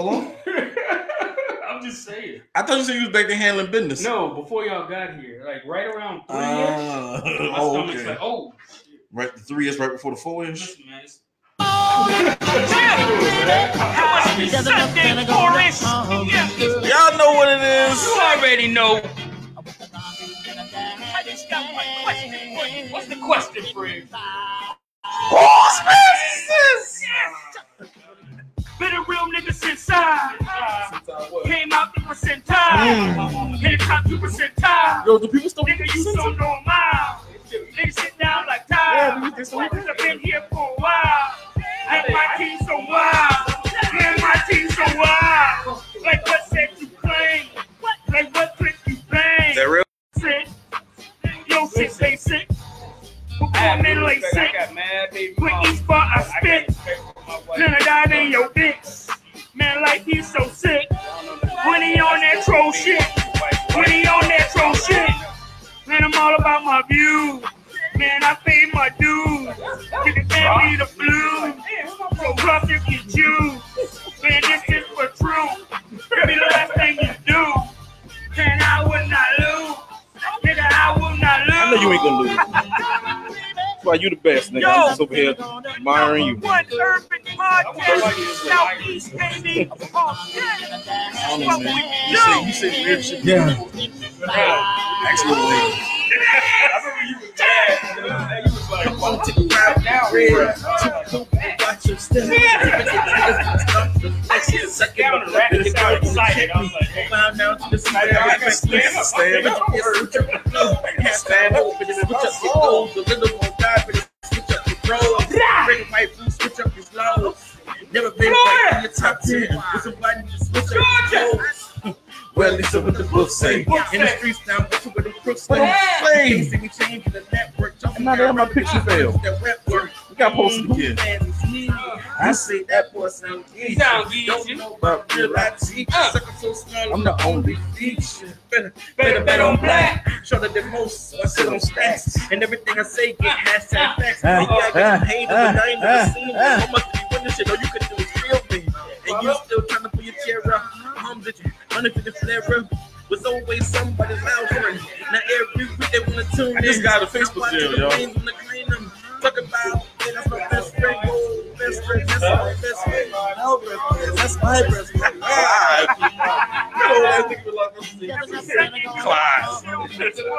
Hello? I'm just saying. I thought you said you was back there handling business. No, before y'all got here, like right around three Uh, my oh, stomach's okay. like, oh, shit. Right, the three is right before the four ish. listen, man. It's, Y'all know what it is. you already know. I just got one question for you. What's the question, Fred? Whose business is this? Been a real nigga since I came out the percentile. Mm. Hit the top two percentile. Yo, do people still Nigga, you so normal. Nigga sit down like time. I've been here for a while. And my team so wild. And my team so wild. Like what said you claim? Like what trick you bang? Is that real? Sick. Yo, shit, stay sick. Before middle ain't sick. With each bar I spit. Dive in your bitch. Man, like he's so sick. When he on that troll shit. When he on that troll shit. Man, I'm all about my view. Man, I pay my dues. Give the family the flu. So rough you get you. Man, this is for true. Be the last thing you do. Man, I would not lose. Nigga, I will not lose. I know you ain't gonna lose. That's why you the best, nigga. I'm just over here admiring you. One urban podcast, Southeast, baby. Oh, yeah. I don't know, What man. we You say you. Yeah. Actually, Come on, take a ride now, red. Watch your step. Down the rack, get down excited. I was like, hey. Found down to the I gotta stand up. Stand up. Stand up. Switch up your goals. The rhythm won't die, but it switch up your throws. Bring white food, switch up your flows. Never been in your top 10. With somebody to switch up your goals. Well, listen what the book say. In the streets now, what's what the crooks say. Play. Can't see me changing the network. I'm not there, my picture failed. That rap we got posted again. I say that boy sound easy. Sound easy. Don't know about real life. Uh. Sucker so small. I'm the only feature. Better, Better bet on black. Shorter than most. I sit on stacks. And everything I say get hashtag facts. Ah, Maybe I got some ah, haters, but I ain't never ah, seen ah. I must be winning shit. All you can do is feel me. And you still trying to pull your chair up. Hums at you. The flare up. Was always somebody's loud friend. Now every week they wanna tune in. I just got a Facebook the y'all. rain on the green, I'm Talking about, yeah, that's my best friend. Best friend, that's my best friend. No, best friend, that's my best friend. Class. You too.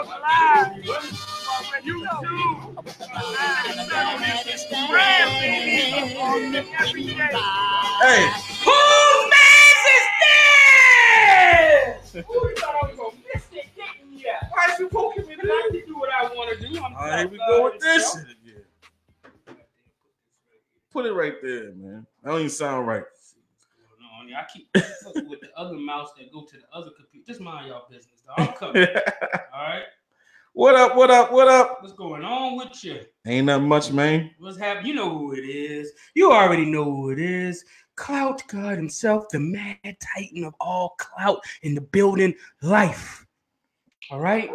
Hey, Whose man's is this? Who you thought I was gonna miss it? Getting me out. Why is you poking me? I can do what I want to do. I'm all right, here we go with this shit again. Put it right there, man. That don't even sound right. No, I keep with the other mouse that go to the other computer. Just mind y'all business. Dog. I'm coming. All right. what up? What up? What up? What's going on with you? Ain't nothing much, man. What's happening? You know who it is. You already know who it is. Clout God himself, the mad titan of all clout in the building life. All right.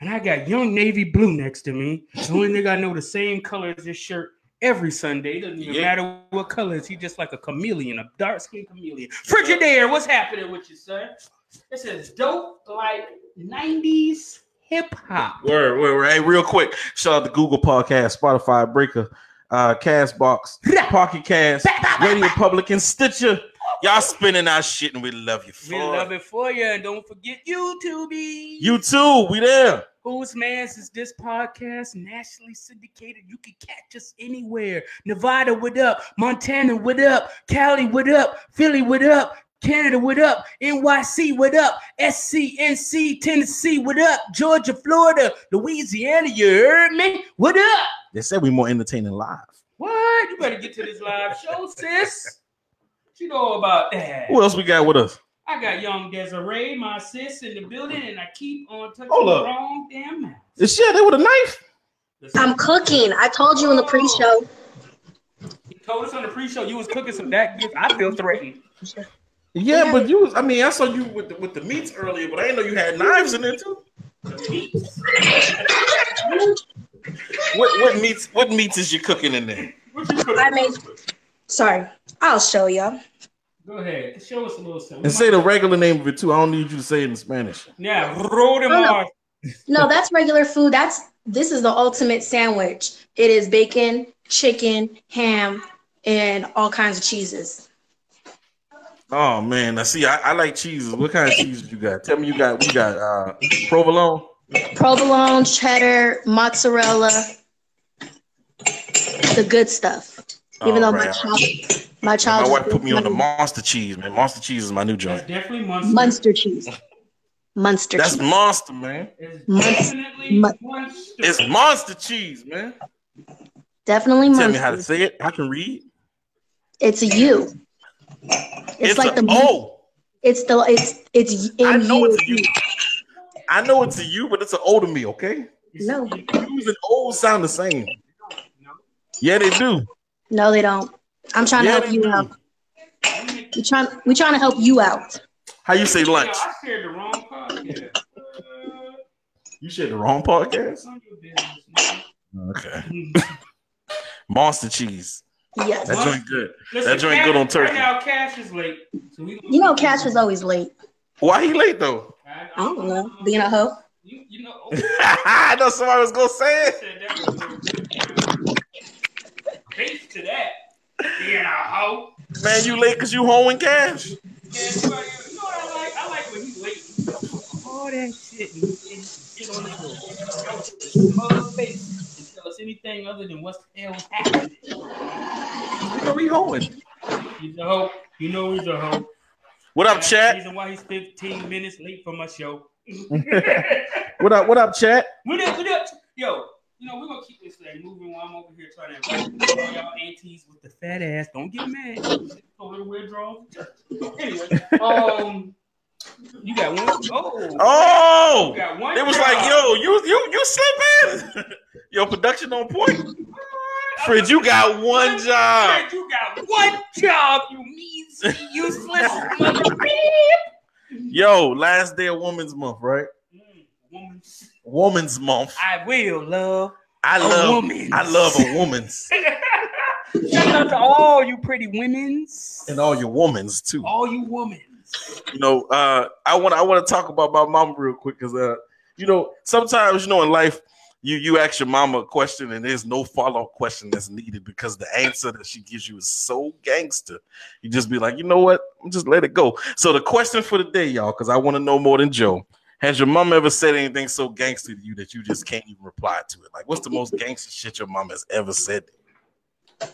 And I got young navy blue next to me. The only nigga I know the same color as this shirt every Sunday. Doesn't even Yeah. matter what color is. He just like a chameleon, a dark skinned chameleon. Frigidaire, what's happening with you, sir? It says dope like 90s hip hop. Word, word, word. Hey, real quick, shout out to Google Podcast, Spotify, Breaker, uh, Castbox, Pocket Cast, Radio Public, and Stitcher. Y'all spinning our shit, and we love you for We love it for you. And don't forget YouTube. YouTube. We there. Whose Mans is this podcast? Nationally syndicated. You can catch us anywhere. Nevada, what up? Montana, what up? Cali, what up? Philly, what up? Canada, what up? NYC, what up? SCNC, Tennessee, what up? Georgia, Florida, Louisiana, you heard me? What up? They said we more entertaining live. What? You better get to this live show, sis. What you know about that? Who else we got with us? I got young Desiree, my sis, in the building, and I keep on touching Hold the wrong damn mouth. Is she out there with a knife? I'm cooking. I told you in the pre-show. He told us on the pre-show you was cooking some that gift. I feel threatened. Yeah, but you was. I mean, I saw you with the, with the meats earlier, but I didn't know you had knives in there too. What what meats? What meats is you cooking in there? I made. Sorry, I'll show you. Go ahead. Show us a little something. And say the regular name of it too. I don't need you to say it in Spanish. Yeah, roll them Oh, no. No, that's regular food. That's this is the ultimate sandwich. It is bacon, chicken, ham, and all kinds of cheeses. Oh man, I see, I, I like cheeses. What kind of cheeses you got? Tell me you got. We got uh, provolone. Provolone, cheddar, mozzarella, the good stuff. Even oh, though my child, my child, My child, wife put me on the monster cheese, man. Monster cheese is my new That's joint. definitely Munster. Munster cheese. Munster That's cheese. monster, man. It's definitely Mun- Munster. It's monster cheese, man. Definitely Tell Munster. me how to say it. I can read. It's a U. It's, like a, the oh, it's the it's it's in I know you. it's a you. I know it's a you, but it's an O to me. Okay, It's- No. U's and O's sound the same. Yeah, they do. No, they don't. I'm trying Yeah, to help you do. out. We trying we trying to help you out. How you say Yeah, lunch? I shared the wrong podcast. Uh, You said the wrong podcast. it's on your business, man. Okay. Monster cheese. Yes. That joint good. Listen, That joint Cash- good on turkey. Right now, Cash is late. So we You know Cash is always late. Why he late though? I, I don't know. Being a hoe. You, you know. I know somebody was gonna say it. Said that was a- Base to that. Being a hoe. Man, you late because you hoeing cash. Yeah, you know what I like? I like when he's late. All that shit and, and sit on his little smug face and tell us anything other than what's the hell happening. What are we hoeing? He's a hoe. You know he's a hoe. What up, That's the chat? reason why he's 15 minutes late for my show. What up? What up, chat? What up, what up? Yo, you know, we're gonna keep this thing moving while I'm over here trying to invite all y'all aunties with the fat ass. Don't get mad. Go to wear drawers. Anyway, um, you got one. Oh, you Oh, got one. it was job. like, yo, you you you slip in. Yo, production on point. Fred, you got one job. Fred, you got one job. You mean useless mother. Yo, last day of Women's Month, right? Mm, woman. Woman's Month. I will love. I love woman's. I love a woman's Shout out to all you pretty women's. and all your women's too. all you women. You know, uh, I want I want to talk about my mom real quick because uh, you know, sometimes you know in life you you ask your mama a question and there's no follow up question that's needed because the answer that she gives you is so gangster. You just be like, you know what? Just let it go. So the question for the day, y'all, because I want to know more than Joe. Has your mom ever said anything so gangster to you that you just can't even reply to it? Like, what's the most gangster shit your mom has ever said? Um,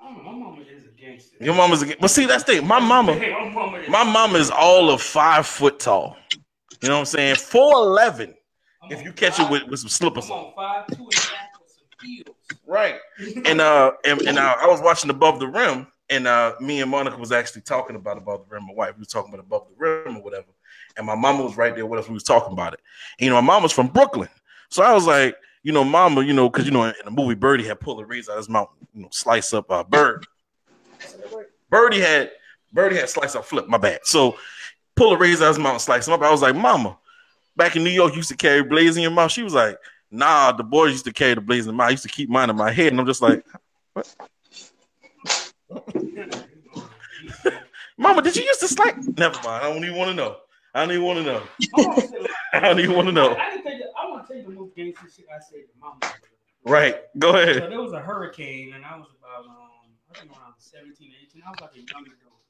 I my mama is a gangster. Your mama's a, gangster. but see that's the thing. My mama, my mama is, my mama is all of five foot tall. You know what I'm saying? Four eleven. If you catch five- it with, with some slippers on. five two and a half with some heels. Right. And uh and, and uh, I was watching Above the Rim, and uh me and Monica was actually talking about Above the Rim. My wife we was talking about Above the Rim or whatever. And my mama was right there with us. We was talking about it. And, you know, my mama's from Brooklyn. So I was like, you know, mama, you know, because you know, in the movie Birdie had pulled a razor out of his mouth, you know, slice up uh bird. Birdie had Birdie had slice up flip, my bad. So pull a razor out of his mouth slice him up. I was like, Mama, back in New York, you used to carry blades in your mouth. She was like, Nah, the boys used to carry the blades in my. I used to keep mine in my head. And I'm just like, Mama, did you used to slice? Never mind. I don't even want to know. I don't even want to know. I don't even want to know. I, can tell you, I want to tell you the most gangster shit I said to mama. Right. Go So ahead. there was a hurricane, and I was about, um, I think around 17, 18. I was like a young adult.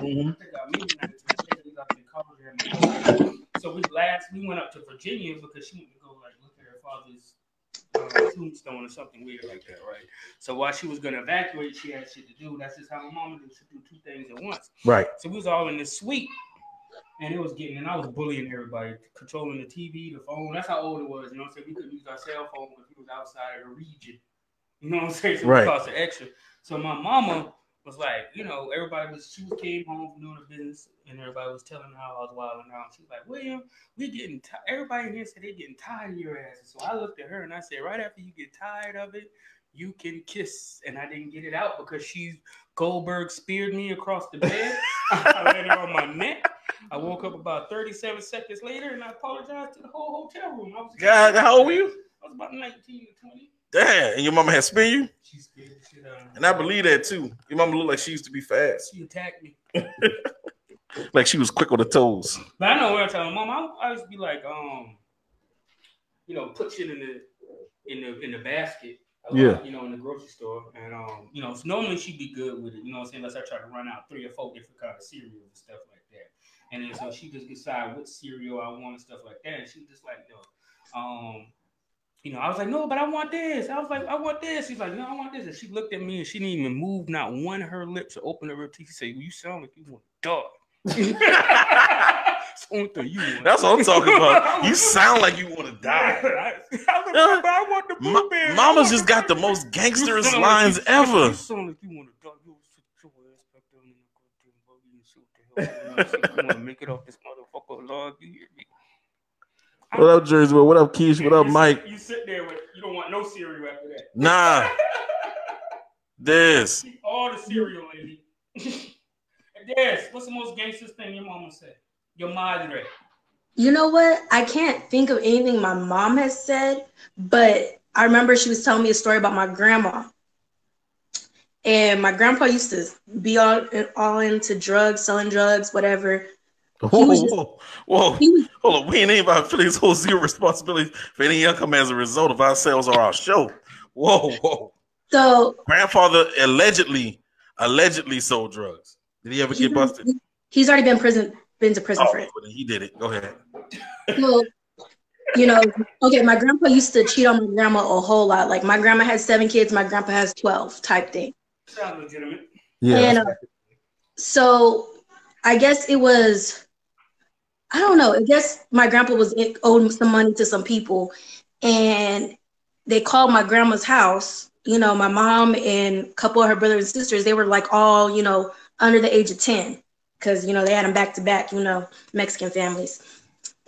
Mhm. I think I maybe not a teenager, I was in college. So we last we went up to Virginia because she went to go like look at her father's tombstone or something weird like that, right? So while she was gonna evacuate, she had shit to do. That's just how my mama did. She do two things at once. Right. So we was all in this suite, and it was getting, and I was bullying everybody, controlling the TV, the phone. That's how old it was. You know what I'm saying? We couldn't use our cell phone because we was outside of the region. You know what I'm saying? So Right. it cost extra. So my mama was like, you know, everybody was she was came home from doing her business, and everybody was telling her how I was wilding out. She was like, William, we getting tired. Everybody in here said they getting tired of your ass. So I looked at her and I said, right after you get tired of it, you can kiss. And I didn't get it out because she Goldberg speared me across the bed. I landed on my neck. I woke up about 37 seconds later and I apologized to the whole hotel room. I was God, how old were you? I was about 19 to 20. Damn, and your mama had spin you? She the shit out. And I believe that too. Your mama looked like she used to be fast. She attacked me. Like she was quick on the toes. But I know what I'm telling mom. I, I used to be like, um, you know, put shit in the in the in the basket. lot, Yeah. You know, in the grocery store, and um, you know, so normally she'd be good with it. You know, what I'm saying unless I try to run out three or four different kind of cereals and stuff like that. And then so she just decide what cereal I want and stuff like that. And she just like, no, um, you know, I was like, no, but I want this. I was like, I want this. She's like, no, I want this. And she looked at me and she didn't even move, not one of her lips or open her teeth. She said, well, you sound like you want dog. It's the only thing you want. That's what I'm talking about. You sound like you want to die. I, I, was like, "But I want the Ma-. Mama's just got the most gangsterous like lines you- ever. You sound like you want to die. You sit your ass back down in the goddamn buggy and see what the hell going on. See if you want to make it off this motherfucker. You hear me? What up, Jersey? What up, Keish? What up, Mike? You sit there with you don't want no cereal after that. Nah, this. All the cereal, lady. and Des, what's the most gangster thing your mama said? Your madre. You know what? I can't think of anything my mom has said, but I remember she was telling me a story about my grandma. And my grandpa used to be all, all into drugs, selling drugs, whatever. Whoa, was just- whoa, whoa. He was Hold on. We ain't even about Phillies hold zero responsibility for any income as a result of our sales or our show. Whoa, whoa. so Grandfather allegedly, allegedly sold drugs. Did he ever get busted? he's already been prison been to prison Oh, for it. well, he did it. Go ahead. So, you know, okay, my grandpa used to cheat on my grandma a whole lot. Like my grandma has seven kids, my grandpa has twelve type thing. Sounds legitimate. And uh, so I guess it was, I don't know. I guess my grandpa was owed some money to some people, and they called my grandma's house. You know, my mom and a couple of her brothers and sisters, they were like all, you know, under the age of 10 because, you know, they had them back to back, you know, Mexican families.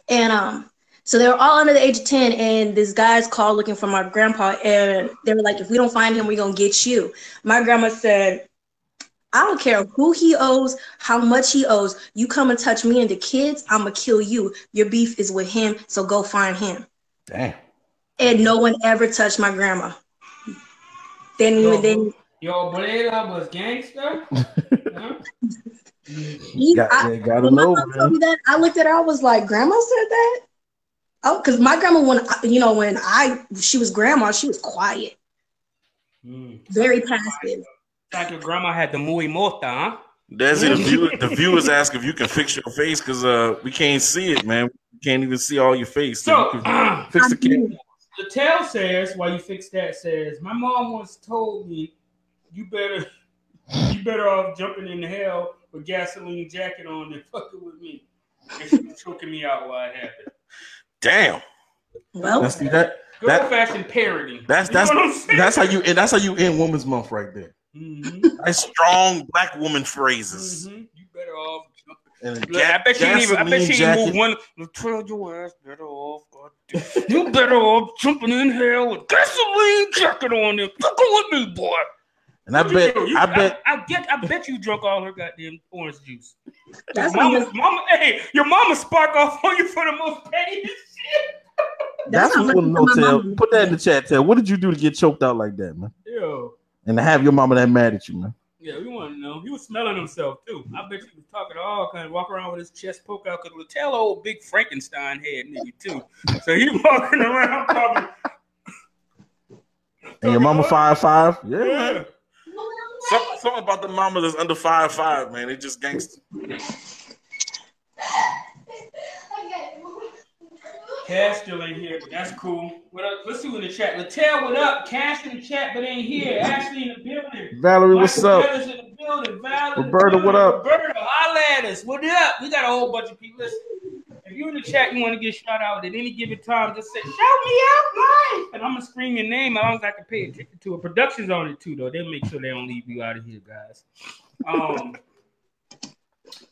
And um, so they were all under the age of 10, and this guy's called looking for my grandpa, and they were like, if we don't find him, we're to get you. My grandma said, I don't care who he owes, how much he owes. You come and touch me and the kids, I'm gonna kill you. Your beef is with him, so go find him. Damn. And no one ever touched my grandma. Then didn't even. They, didn't- Yo, was gangster. huh? he, Got, I, gotta when my know, mom told me that, I looked at her. I was like, "Grandma said that." Oh, because my grandma, when I- you know, when I she was grandma, she was quiet, Mm. very passive. Like your grandma had the muy morta, huh? Desi, the, view, the viewers ask if you can fix your face because uh, we can't see it, man. We can't even see all your face. So, you can fix the camera. the tale says, while you fix that, says, my mom once told me, you better, you better off jumping in the hell with gasoline jacket on than fucking with me. And she was choking me out while it happened. Damn. Well, That's that. Good That- old fashioned parody. That's You that's know what I'm saying? that's how you and that's how you end Women's Month right there. Mhm, Nice strong black woman phrases. mhm. You better off. And a Look, I bet she didn't even. I bet she didn't jacket. move one. Look, Tell your ass better off. God. You better off jumping in hell with gasoline jacket on there. Fucking with me, boy. And I bet? You- I bet I, get. I bet you drunk all her goddamn orange juice. that's Your mama, mama, hey, your mama spark off on you for the most pettiest shit. that's not what we much want to know. Tell. Put that in the chat. Tell. What did you do to get choked out like that, man? Yo, And to have your mama that mad at you, man. yeah, we want to know. He was smelling himself too. I bet you was talking to all kind of walk around with his chest poke out because Latel old big Frankenstein head nigga too. So he walking around talking. And your mama five five. Yeah. Yeah. Something, something about the mama that's under five five, man. They just gangster. Cash still ain't here, but that's cool. What up? Let's see in the chat. Latel, what up? Cash in the chat, but ain't here. Ashley in the building. Valerie, what's up? Taylor's in the building. Valerie Roberta, what building. up? Roberta, holla at us. What up? We got a whole bunch of people. Listen, if you in the chat, you want to get shout out at any given time, just say, shout me out live. And I'm going to scream your name as long as I can pay attention to it. Production's on it too, though. They'll make sure they don't leave you out of here, guys. Um,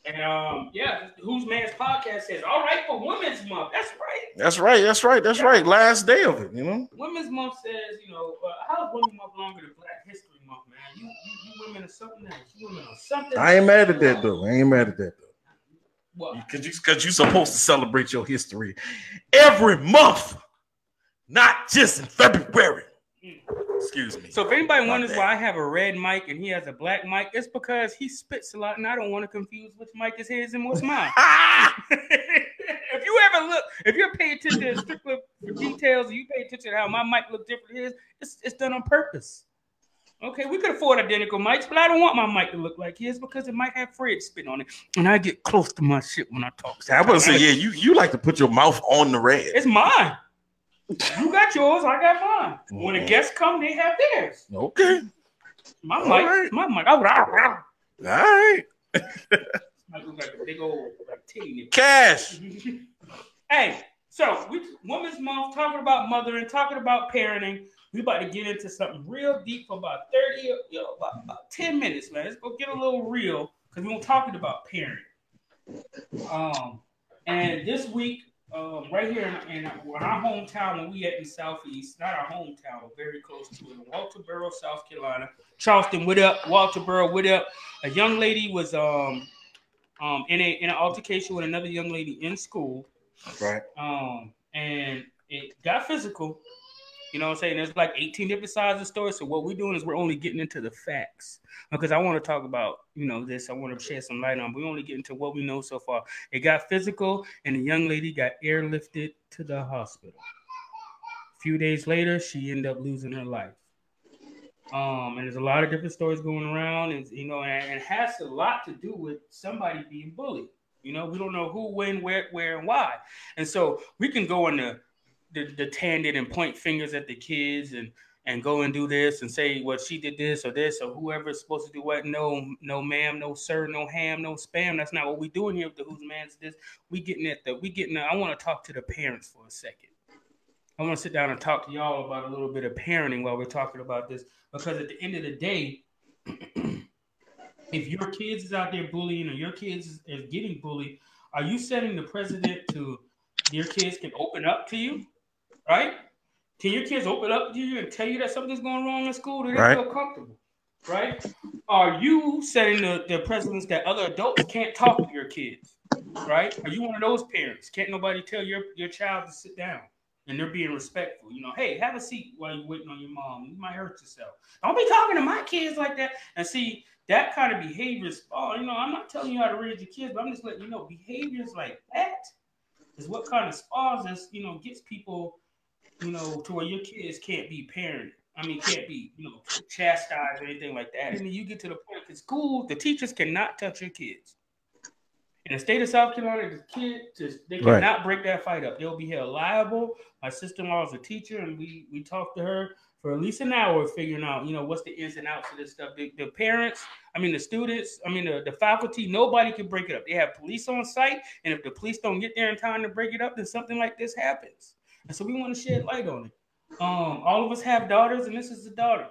and um, yeah, Who's Man's Podcast says, all right for Women's Month. That's right. That's right. That's right. That's right. Last day of it, you know. Women's Month says, you know, uh, how is Women's Month longer than Black History Month, man? You, you, you women are something else. You women are something. I ain't mad at that though. I ain't mad at that though. What? Cause you cause you supposed to celebrate your history every month, not just in February. Excuse me. So if anybody My wonders bad. why I have a red mic and he has a black mic, it's because he spits a lot, and I don't want to confuse which mic is his and what's mine. if you ever look, if you're paying attention to strictly for details, you pay attention to how my mic look different than his, it's, it's done on purpose. Okay, we could afford identical mics, but I don't want my mic to look like his because it might have Fred spit on it, and I get close to my shit when I talk. I was say, yeah, you you like to put your mouth on the red. It's mine. You got yours, I got mine. When the Mhm. guests come, they have theirs. Okay. My All mic, right. my mic. Oh. All right. Mic look like a big old like, titty nipple. Cash. hey, so we Women's Month talking about mothering, talking about parenting. We about to get into something real deep for about 30, you know, about, about 10 minutes, man. Let's go get a little real because we're talking about parenting. Um, and this week, um, right here in, in our hometown, when we at in Southeast, not our hometown, but very close to it, Walterboro, South Carolina. Charleston, what up? Walterboro, what up? A young lady was um um in a in an altercation with another young lady in school Right. um, and it got physical. You know what I'm saying? There's like 18 different sides of story. So what we're doing is we're only getting into the facts because I want to talk about you know this. I want to shed some light on. We only get into what we know so far. It got physical, and the young lady got airlifted to the hospital. A few days later, she ended up losing her life. Um, and there's a lot of different stories going around, and you know, and, it has a lot to do with somebody being bullied. You know, we don't know who, when, where, where, and why. And so we can go on the the, tangent and point fingers at the kids and and go and do this and say, well, she did this or this or whoever's supposed to do what. No, no, ma'am, no, sir, no ham, no spam. That's not what we doing here with the who's man's this. We getting at the we getting. I want to talk to the parents for a second. I want to sit down and talk to y'all about a little bit of parenting while we're talking about this because at the end of the day, if your kids is out there bullying or your kids is, is getting bullied, are you setting the precedent to your kids can open up to you, right? Can your kids open up to you and tell you that something's going wrong in school? Do they Right. feel comfortable? Right? Are you setting the, the precedence that other adults can't talk to your kids? Right? Are you one of those parents? Can't nobody tell your, your child to sit down and they're being respectful? You know, hey, have a seat while you're waiting on your mom. You might hurt yourself. Don't be talking to my kids like that. And see, that kind of behavior is, oh, you know, I'm not telling you how to raise your kids, but I'm just letting you know behaviors like that is what kind of spawns us, you know, gets people, you know, to where your kids can't be parented. I mean, can't be, you know, chastised or anything like that. And then you get to the point because school, the teachers cannot touch your kids. In the state of South Carolina, the kid just they Right. cannot break that fight up. They'll be held liable. My sister-in-law is a teacher, and we we talked to her for at least an hour figuring out, you know, what's the ins and outs of this stuff. The, the parents, I mean, the students, I mean, the, the faculty, nobody can break it up. They have police on site, and if the police don't get there in time to break it up, then something like this happens. And so we want to shed light on it. Um, all of us have daughters, and this is a daughter.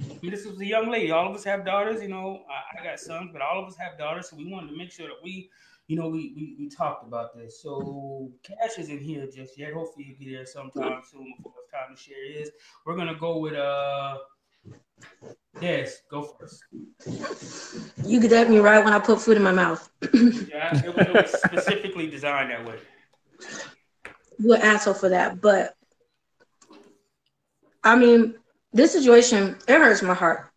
I mean, this was a young lady. All of us have daughters. You know, I, I got sons, but all of us have daughters. So we wanted to make sure that we, you know, we we, we talked about this. So Cash isn't here just yet. Hopefully he'll be there sometime soon before it's time to share his. We're gonna go with uh. Yes, go first. You get at me right when I put food in my mouth. Yeah, it was, it was specifically designed that way. You asshole for that, but I mean, this situation it hurts my heart.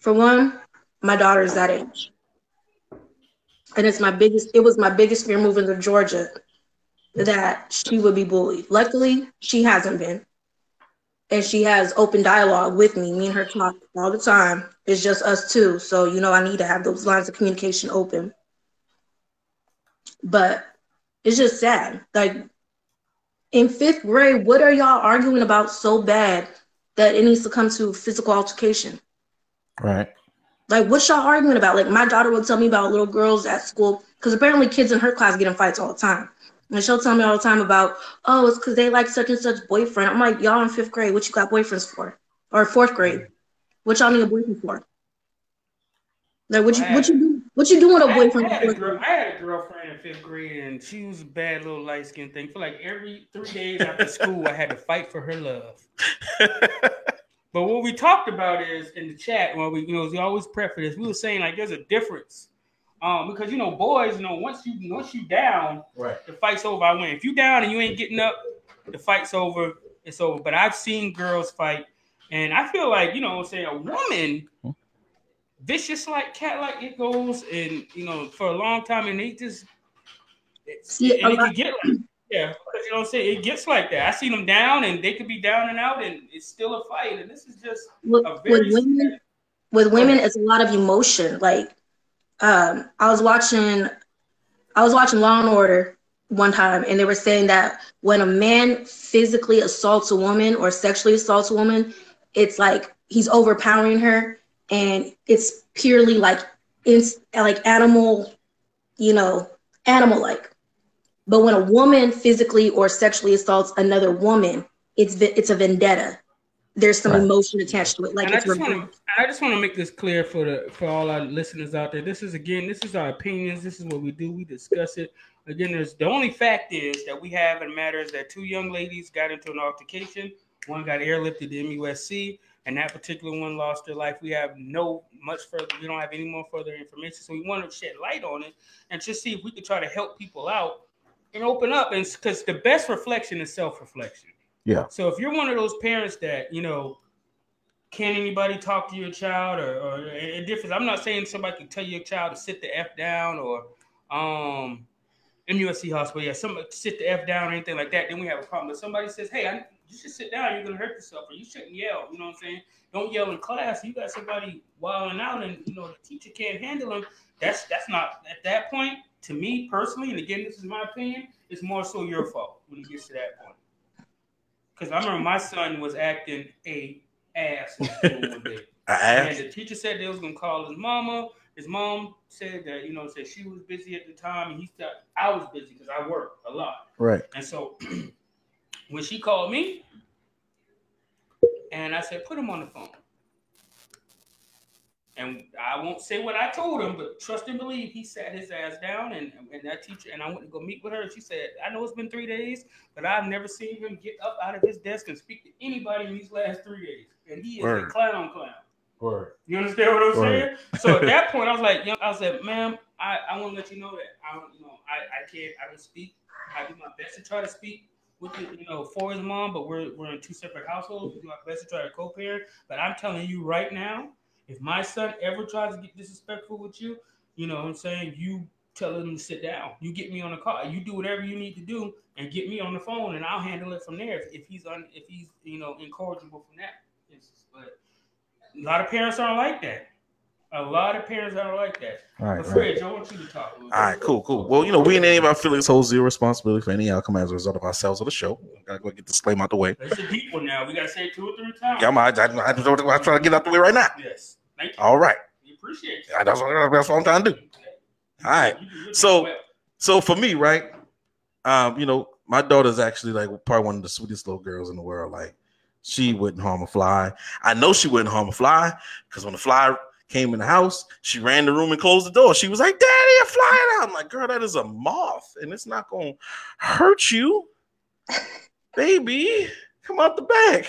For one, my daughter is that age, and it's my biggest. It was my biggest fear moving to Georgia that she would be bullied. Luckily, she hasn't been, and she has open dialogue with me. Me and her talk all the time. It's just us two, so you know I need to have those lines of communication open. But it's just sad. Like in fifth grade, what are y'all arguing about so bad that it needs to come to physical altercation? Right. Like, what's y'all arguing about? Like, my daughter will tell me about little girls at school because apparently kids in her class get in fights all the time. And she'll tell me all the time about, oh, it's because they like such and such boyfriend. I'm like, y'all in fifth grade, what you got boyfriends for? Or fourth grade, what y'all need a boyfriend for? Like, what you what you do? What you doing with a I, boyfriend? I, had a girl, I had a girlfriend in fifth grade, and she was a bad little light skinned thing. For like every three days after school, I had to fight for her love. But what we talked about is in the chat, when we you know we always prep for this, we were saying like there's a difference. Um, because you know, boys, you know, once you once you down, Right. the fight's over, I win. If you down and you ain't getting up, the fight's over, it's over. But I've seen girls fight, and I feel like you know, what I'm saying a woman Hmm. Vicious like cat like it goes, and you know, for a long time, and they just it's, See, and it can get like yeah, because you know what I'm saying. It gets like that. I see them down, and they could be down and out, and it's still a fight. And this is just with, a with women with women it's a lot of emotion like um i was watching i was watching law and order one time and they were saying that when a man physically assaults a woman or sexually assaults a woman it's like he's overpowering her and it's purely like it's like animal you know animal like but when a woman physically or sexually assaults another woman it's it's a vendetta there's some Right. emotion attached to it like and I it's just wanna, I just want to make this clear for the for all our listeners out there. This is again, this is our opinions. This is what we do. We discuss it. Again, there's the only fact is that we have in matters that two young ladies got into an altercation. One got airlifted to MUSC, and that particular one lost their life. We have no much further. We don't have any more further information, so we want to shed light on it and just see if we could try to help people out and open up. And because the best reflection is self-reflection. Yeah. So if you're one of those parents that you know can anybody talk to your child or, or i'm not saying somebody can tell your child to sit the f down or um musc hospital yeah somebody sit the f down or anything like that then we have a problem but somebody says hey I, you should sit down. You're gonna hurt yourself or you shouldn't yell. You know what i'm saying? Don't yell in class. You got somebody wilding out and you know the teacher can't handle them. That's that's not at that point to me personally and again this is my opinion it's more so your fault when it gets to that point. Because i remember my son was acting a ass in school one day. And the teacher said they was gonna call his mama. His mom said that you know said she was busy at the time, and he said I was busy because I worked a lot. Right. And so when she called me, and I said put him on the phone, and I won't say what I told him, but trust and believe he sat his ass down, and and that teacher and I went to go meet with her. And she said I know it's been three days, but I've never seen him get up out of his desk and speak to anybody in these last three days, and he is Word. a clown clown. Word. You understand what I'm Right. saying? So at that point, I was like, know, I said, ma'am, I, I want to let you know that I don't, you know, I, I can't, I don't speak. I do my best to try to speak with you know, for his mom, but we're we're in two separate households. We do our best to try to co-parent. But I'm telling you right now, if my son ever tries to get disrespectful with you, you know what I'm saying, you tell him to sit down. You get me on the call. You do whatever you need to do and get me on the phone and I'll handle it from there if, if he's un, if he's, you know, incorrigible from that. instance. But a lot of parents aren't like that. A lot of parents aren't like that. All right. But right. I want you to talk. a little All right, bit. cool, cool. Well, you know, we and any of our feelings hold zero responsibility for any outcome as a result of ourselves or the show. I Gotta go get the disclaimer out the way. It's a deep one now. We gotta say it two or three times. Yeah, I'm, I, I, I, I'm trying to get out the way right now. Yes. Thank you. All right. We appreciate you. Yeah, That's what, that's what I'm trying to do. All right. You do your So- So for me, right, um, you know, my daughter's actually like probably one of the sweetest little girls in the world. Like, she wouldn't harm a fly. I know she wouldn't harm a fly because when the fly came in the house, she ran the room and closed the door. She was like, "Daddy, a flying out!" I'm like, "Girl, that is a moth, and it's not gonna hurt you, baby. Come out the back."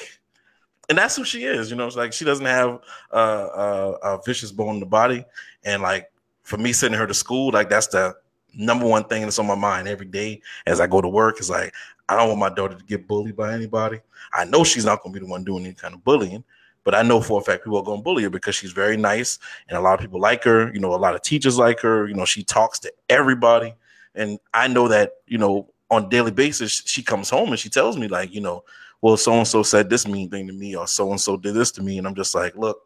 And that's who she is. You know, it's like she doesn't have uh, uh, a vicious bone in the body, and like for me sending her to school, like that's the number one thing that's on my mind every day as I go to work is like, I don't want my daughter to get bullied by anybody. I know she's not going to be the one doing any kind of bullying, but I know for a fact people are going to bully her because she's very nice and a lot of people like her. You know, a lot of teachers like her. You know, she talks to everybody. And I know that, you know, on daily basis, she comes home and she tells me, like, you know, well, so and so said this mean thing to me, or so and so did this to me. And I'm just like, look,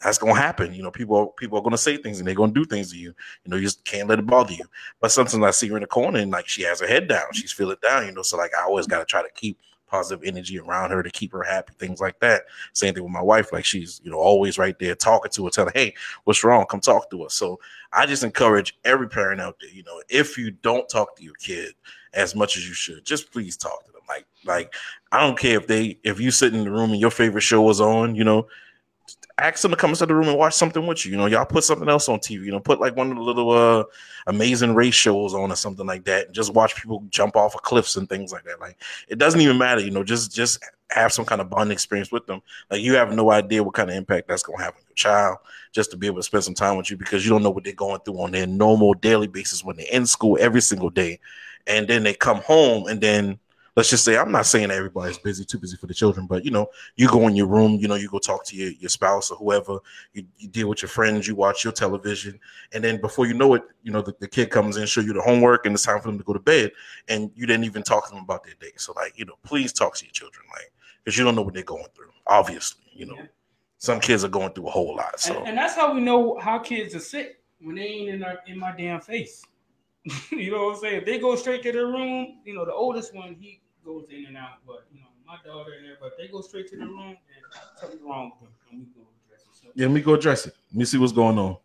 that's gonna happen. You know, people are, people are gonna say things and they're gonna do things to you. You know, you just can't let it bother you. But sometimes I see her in the corner and like she has her head down, she's feeling down. You know, so like I always gotta try to keep positive energy around her to keep her happy, things like that. Same thing with my wife, like she's you know always right there talking to her, telling, hey, what's wrong? Come talk to us. So I just encourage every parent out there. You know, if you don't talk to your kid as much as you should, just please talk to them. Like, like I don't care if they if you sit in the room and your favorite show was on, you know ask them to come into the room and watch something with you. You know, y'all put something else on TV. You know, put like one of the little uh amazing race shows on or something like that. And just watch people jump off of cliffs and things like that. Like it doesn't even matter. You know, just just have some kind of bonding experience with them. Like you have no idea what kind of impact that's gonna have on your child. Just to be able to spend some time with you because you don't know what they're going through on their normal daily basis when they're in school every single day, and then they come home and then let's just say I'm not saying everybody's busy, too busy for the children, but you know, you go in your room, you know, you go talk to your, your spouse or whoever, you, you deal with your friends, you watch your television, and then before you know it, you know, the, the kid comes in, show you the homework, and it's time for them to go to bed, and you didn't even talk to them about their day. So, like, you know, please talk to your children, like, because you don't know what they're going through. Obviously, you know, Yeah. some kids are going through a whole lot. So, And, and that's how we know how kids are sick when they ain't in our, in my damn face. you know what I'm saying? If they go straight to their room, you know, the oldest one he goes in and out, but you know, my daughter and everybody, they go straight to the room and something's wrong with them. And we go address it. So yeah, let me go address it. Let me see what's going on.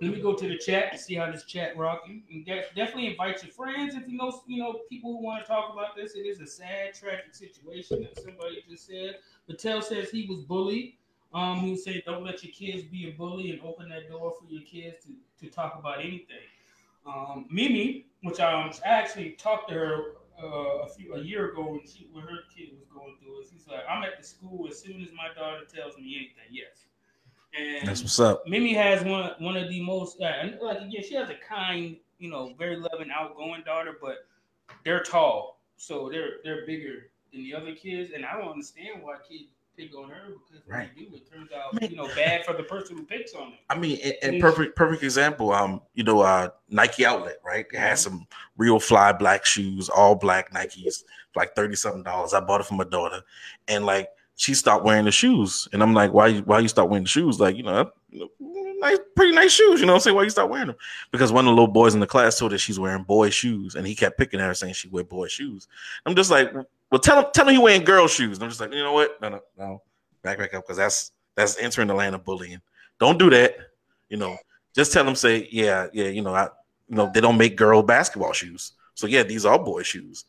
let me go to the chat and see how this chat rocking. And de- definitely invite your friends if you know you know people who want to talk about this. It is a sad, tragic situation that somebody just said. Patel says he was bullied. Um, he said, "Don't let your kids be a bully and open that door for your kids to, to talk about anything." Um, Mimi, which I actually talked to her uh, a few a year ago when she when her kid was going through it. She's like, "I'm at the school as soon as my daughter tells me anything." Yes, and That's what's up. Mimi has one one of the most uh, like yeah, she has a kind, you know, very loving, outgoing daughter, but they're tall, so they're they're bigger than the other kids, and I don't understand why kids pick on her because Right. they do, it turns out Man. you know bad for the person who picks on them. I mean, and, and perfect perfect example. Um, you know, uh, Nike outlet, right? They had some real fly black shoes, all black Nikes, for like thirty something dollars. I bought it for my daughter, and like she stopped wearing the shoes, and I'm like, why? you- Why you stop wearing the shoes? Like, you know, you know, nice, pretty nice shoes. You know, what I'm saying why you start wearing them? Because one of the little boys in the class told her she's wearing boy shoes, and he kept picking at her saying she wear boy shoes. I'm just like, well, tell him, tell him he wearing girl shoes. And I'm just like, you know what? No, no, no, back back up, because that's that's entering the land of bullying. Don't do that. You know, just tell them, say, yeah, yeah, you know, I, you know, they don't make girl basketball shoes. So yeah, these are boy shoes.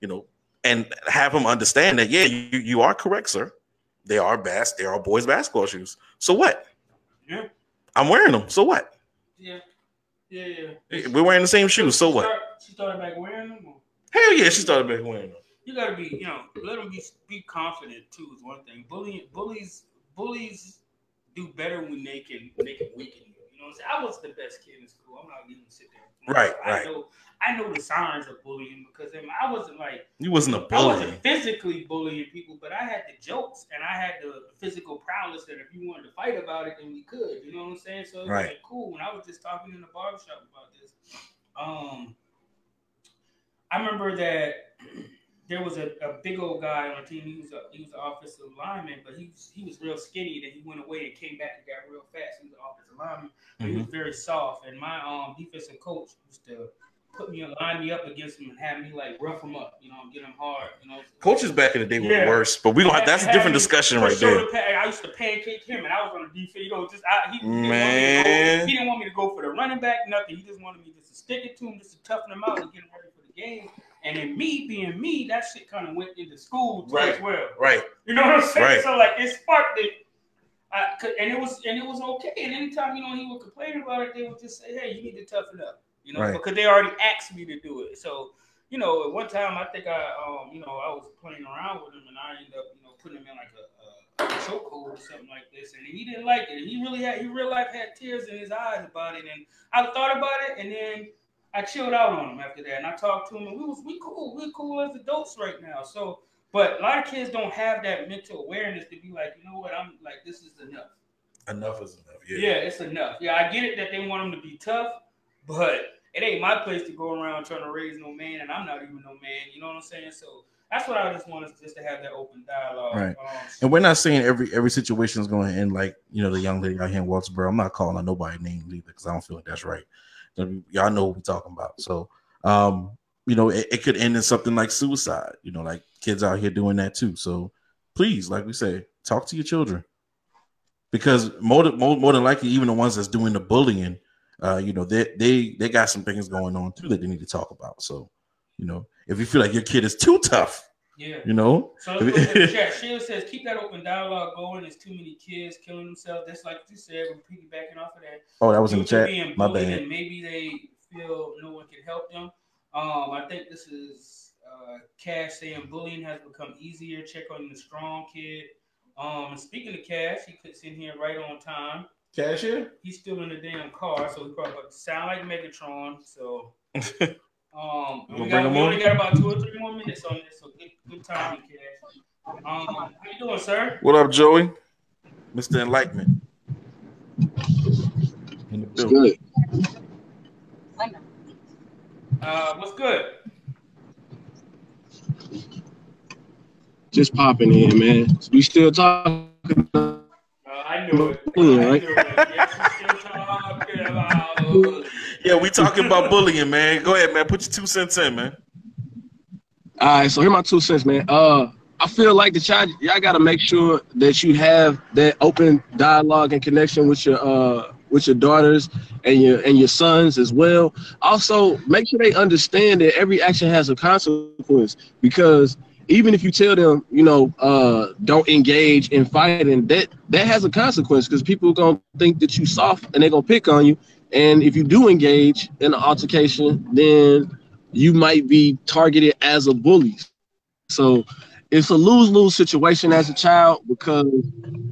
You know, and have them understand that, yeah, you, you are correct, sir. They are bas- they are boys basketball shoes. So what? Yeah. I'm wearing them. So what? Yeah, yeah, yeah. We're wearing the same shoes. So She what? start- She started back wearing them. Or? Hell yeah, she started back wearing them. you gotta be, you know, let them be be confident too is one thing. Bullying, bullies, bullies do better when they can they can weaken you. You know, what I'm saying? I was the best kid in school. I'm not even sit there. Right, I right. know, I know the signs of bullying because I, mean, I wasn't like You wasn't a bully. I wasn't physically bullying people, but I had the jokes and I had the physical prowess that if you wanted to fight about it, then we could. You know what I'm saying? So it was Right. like cool. When I was just talking in the barbershop about this, um, I remember that there was a, a big old guy on the team. He was a he was an offensive lineman, but he was he was real skinny. Then he went away and came back and got real fast. He was an offensive lineman, but he was very soft. And my um defensive coach used to put me line me up against him and have me like rough him up, you know, get him hard, you know. Coaches back in the day were Yeah. the worst, but we don't. Have, that's a different discussion right there. I used to pancake him, and I was on the defense. You know, just I, he, he didn't want me to go, he didn't want me to go for the running back, nothing. He just wanted me just to stick it to him, just to toughen him out and get him ready for the game. And then me being me, that shit kind of went into school too Right. as well. Right. You know what I'm saying? Right. So like it sparked it. I, could- and it was and it was okay. And anytime you know he would complain about it, they would just say, "Hey, you need to toughen up," you know, Right. because they already asked me to do it. So you know, at one time I think I, um, you know, I was playing around with him, and I ended up, you know, putting him in like a, a, chokehold or something like this, and he didn't like it. And he really had, he real life had tears in his eyes about it, and I thought about it, and then I chilled out on him after that, and I talked to him, and we was we cool, we cool as adults right now. So, but a lot of kids don't have that mental awareness to be like, you know what, I'm like, this is enough. Enough is enough. Yeah. Yeah, it's enough. Yeah, I get it that they want them to be tough, but it ain't my place to go around trying to raise no man, and I'm not even no man. You know what I'm saying? So that's what I just want us just to have that open dialogue. Right. Um, And we're not saying every every situation is going to end like you know the young lady out here in Waltersboro. I'm not calling on nobody names either because I don't feel like that's right. Y'all know what we're talking about. So, um, you know, it, it could end in something like suicide. You know, like kids out here doing that too. So, please, like we say, talk to your children because more more, more than likely, even the ones that's doing the bullying, uh, you know, they they they got some things going on too that they need to talk about. So, you know, if you feel like your kid is too tough, yeah. you know, So let's go to the chat. Sheila says, keep that open dialogue going. There's too many kids killing themselves. That's like you said, we're piggybacking off of that. oh, that was in the chat. My bad. Maybe they feel no one can help them. Um, I think this is uh, Cash saying bullying has become easier. Check on the strong kid. Um, speaking of Cash, he puts in here right on time. Cashier. He's still in the damn car, so he probably about sound like Megatron. So Um, we, bring got, him we only got about two or three more minutes on this, so good, good time, Cash. Um, how you doing, sir? What up, Joey? Mr. Enlightenment. In the It's building. good. Uh, what's good? Just popping in, man. We still talking. I knew it. Yeah, I right? knew it. Yes, we're talking about. Yeah, we talking about bullying, man. Go ahead, man. Put your two cents in, man. All right, so here my two cents, man. Uh, I feel like the child, y'all got to make sure that you have that open dialogue and connection with your uh with your daughters and your and your sons as well. Also, make sure they understand that every action has a consequence because even if you tell them, you know, uh, don't engage in fighting, that that has a consequence because people are gonna think that you soft and they're gonna pick on you. And if you do engage in an altercation, then you might be targeted as a bully. So it's a lose lose situation as a child because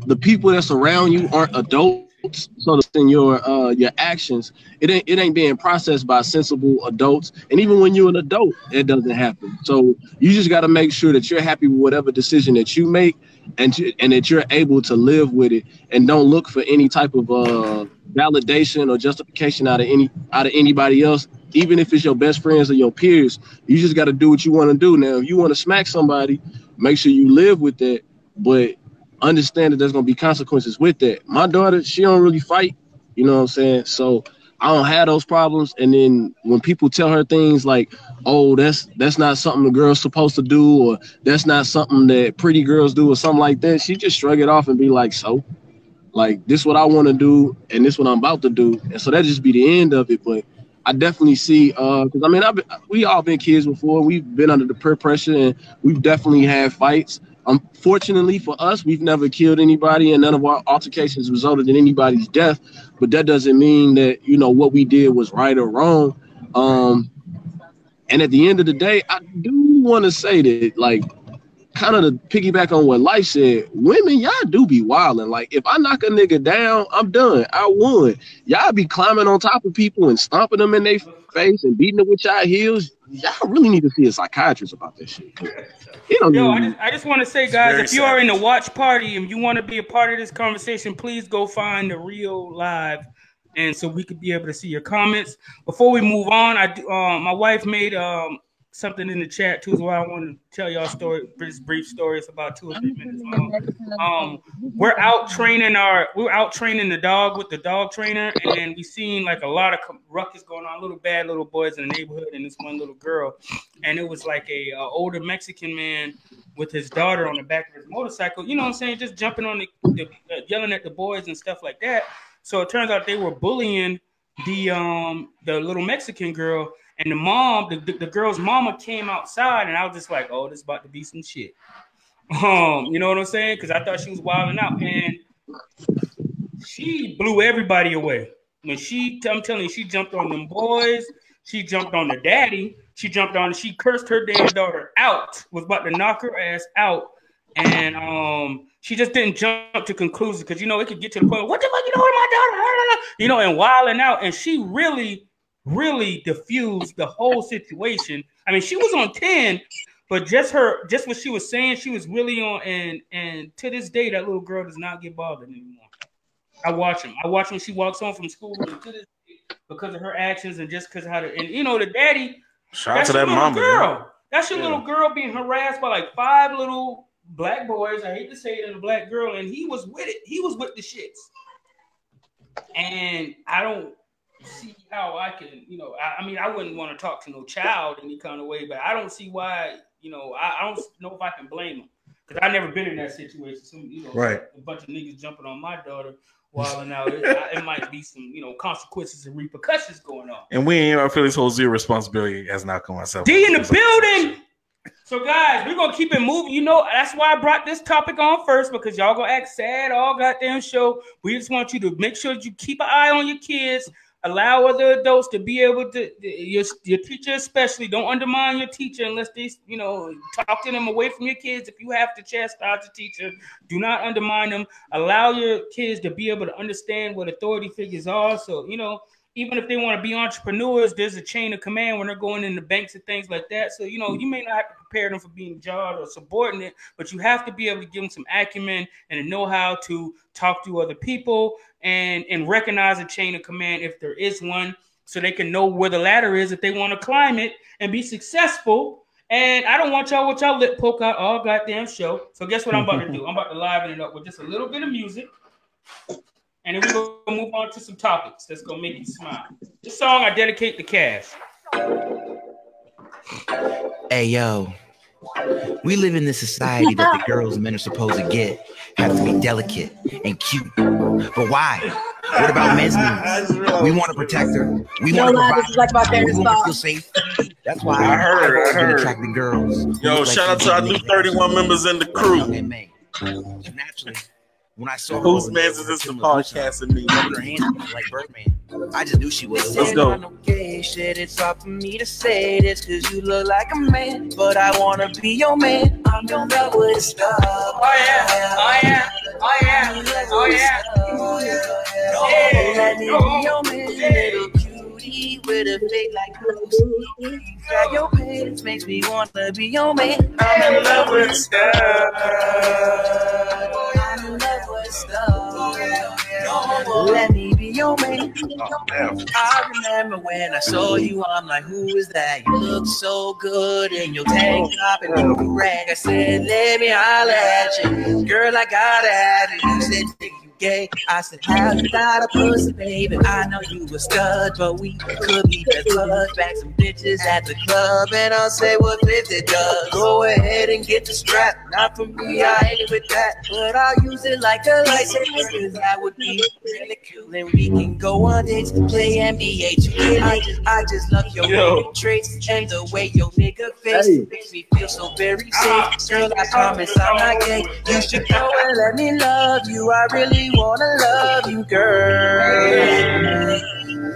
the people that's around you aren't adults. So in your uh, your actions, it ain't it ain't being processed by sensible adults. And even when you're an adult, it doesn't happen. So you just got to make sure that you're happy with whatever decision that you make, and and that you're able to live with it, and don't look for any type of uh, validation or justification out of any out of anybody else even if it's your best friends or your peers, you just got to do what you want to do. Now, if you want to smack somebody, make sure you live with that, but understand that there's gonna be consequences with that. My daughter, she don't really fight, you know what I'm saying? So I don't have those problems. And then when people tell her things like, "Oh, that's that's not something the girl's supposed to do," or "That's not something that pretty girls do," or something like that, she just shrug it off and be like, "So." Like this, what I want to do, and this, what I'm about to do, and so that just be the end of it. But I definitely see uh because I mean I've been, we all been kids before. We've been under the peer pressure and we've definitely had fights. Unfortunately for us, we've never killed anybody and none of our altercations resulted in anybody's death. But that doesn't mean that you know what we did was right or wrong. Um and at the end of the day, I do want to say that like kind of to piggyback on what life said, women, y'all do be wilding. Like if I knock a nigga down, I'm done. I won. Y'all be climbing on top of people and stomping them in their face and beating them with y'all heels. Y'all really need to see a psychiatrist about this shit. You don't Yo, I just, I just want to say, guys, if you are in the watch party and you want to be a part of this conversation, please go find the real live, and so we could be able to see your comments. Before we move on, I do, um, my wife made um something in the chat too, so I want to tell y'all a story, brief, brief stories about two or three minutes long. Um, we're out training our, we're out training the dog with the dog trainer, and we seen like a lot of ruckus going on, little bad little boys in the neighborhood, and this one little girl, and it was like a uh, older Mexican man with his daughter on the back of his motorcycle. You know what I'm saying? Just jumping on the, the uh, yelling at the boys and stuff like that. So it turns out they were bullying the um the little Mexican girl, and the mom, the, the, the girl's mama came outside, and I was just like, oh, this is about to be some shit. Um, you know what I'm saying? Because I thought she was wilding out, and she blew everybody away. When she, I'm telling you, she jumped on them boys. She jumped on the daddy. She jumped on. She cursed her damn daughter out. Was about to knock her ass out, and um, she just didn't jump to conclusions because you know it could get to the point. What the fuck you doing, with my daughter? You know, and wilding out, and she really, really diffused the whole situation. I mean, she was on ten, but just her, just what she was saying, she was really on. And and to this day, that little girl does not get bothered anymore. I watch him. I watch when she walks home from school and to this day, because of her actions and just because how to and you know the daddy. Shout out to that mama. girl. man. That's your Yeah. little girl being harassed by like five little black boys. I hate to say it, and a black girl, and he was with it. He was with the shits. And I don't see how I can, you know, I, I mean, I wouldn't want to talk to no child any kind of way, but I don't see why, you know, I, I don't know if I can blame them because I've never been in that situation. Some, you know, Right. a bunch of niggas jumping on my daughter while now it, it might be some, you know, consequences and repercussions going on. And we ain't I feel this whole zero responsibility as an outcome myself. D in the building. So guys, we're gonna keep it moving. You know, that's why I brought this topic on first because y'all gonna act sad all goddamn show. We just want you to make sure that you keep an eye on your kids. Allow other adults to be able to your, your teacher especially don't undermine your teacher unless they you know talk to them away from your kids. If you have to chastise the teacher, do not undermine them. Allow your kids to be able to understand what authority figures are. So you know even if they want to be entrepreneurs, there's a chain of command when they're going in the banks and things like that. So, you know, you may not have to prepare them for being jawed or subordinate, but you have to be able to give them some acumen and know how to talk to other people and, and recognize a chain of command if there is one, so they can know where the ladder is if they want to climb it and be successful. And I don't want y'all with y'all lip poke out all goddamn show. So guess what I'm about to do? I'm about to liven it up with just a little bit of music. And then we're gonna move on to some topics that's gonna make you smile. This song I dedicate to Cash. Hey yo, we live in this society that the girls and men are supposed to get have to be delicate and cute. But why? What about men's needs? We want to protect her. We want to lie, provide. this like my We want to feel safe. That's why I heard, I've always I been heard. attracted to girls. Yo, look like shout out to our new 31 members in the crew. And men. So naturally, when I saw Whose over man's there is with this the Timberland podcast and me? her hands like Birdman, I just knew she was. Let's go. Okay, shit, it's hard for me to say this because you look like a man, but I wanna be your man. I'm your love with a star. Oh yeah, oh, oh yeah, oh yeah, oh yeah. No, little cutie with a face like Bruce. Got your pants makes me wanna be your man. I'm in love with star. I'm in love with. No, let me I remember when I saw you, I'm like, who is that? You look so good in your tank top and your rag. I said, let me holler at you. Girl, I gotta at it. You said, "Nigga, you gay. I said, how you got a pussy, baby? I know you a stud, but we could be best buds. Back some bitches at the club, and I'll say what 50 does. Go ahead and get the strap. Not for me, I ain't with that. But I'll use it like a lightsaber, cause that would be really cool. And we can go on dates, play NBA 2K. I just, I just love your Yo. traits and the way your nigga face Hey. makes me feel so very safe. Girl, I promise I'm not gay. You should go and let me love you. I really wanna love you, girl.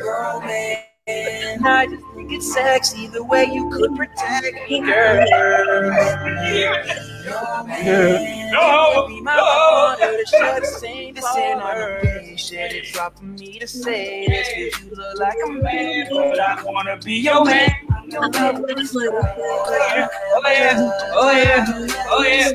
Oh man, I just think it's sexy the way you could protect me, girl. Oh No, be my no. to share the same this in our it's for me to say this because you look like a man, but I wanna be your man. Oh yeah, oh yeah, oh yeah.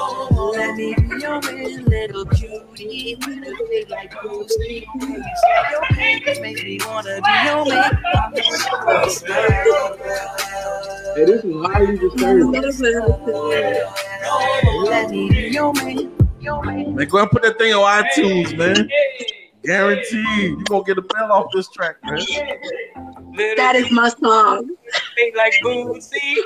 Let me be your man, little cutie. With a big like Bruce Lee. You say your hands makes me wanna be your man. Hey, this is highly disturbing. Let me be your man. Man. Man, go ahead and put that thing on iTunes, man. Guaranteed. You gonna get a bell off this track, man. That is my song. thing like Bootsy.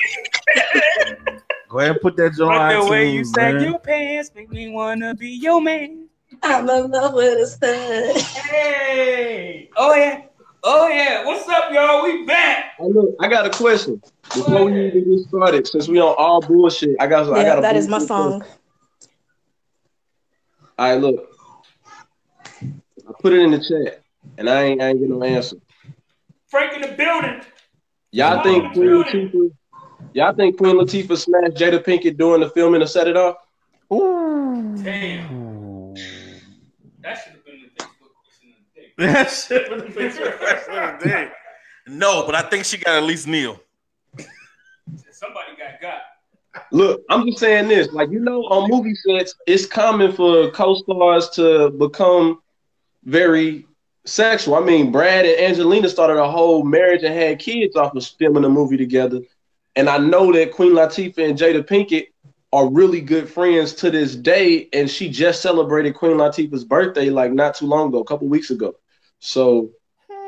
Go ahead and put that joint But on the way you iTunes, sag your pants make me wanna be your man. I'm in love with a stud. Hey, oh yeah, oh yeah. What's up, y'all? We back. Hey, look, I got a question before we even get started. Since we on all bullshit, I got. I Yeah, got a that is my song. question. All right, look. I put it in the chat, and I ain't, I ain't get no answer. Frank in the building. Y'all think Queen Latifah? Y'all think Queen Latifah smashed Jada Pinkett during the filming to set it off? Damn, that should have been the Facebook question of the day. That shit would have been the question of the day. No, but I think she got at least Neil. Somebody got got. Look, I'm just saying this. Like, you know, on movie sets, it's common for co-stars to become very sexual. I mean, Brad and Angelina started a whole marriage and had kids off of filming a movie together. And I know that Queen Latifah and Jada Pinkett are really good friends to this day. And she just celebrated Queen Latifah's birthday like not too long ago, a couple weeks ago. So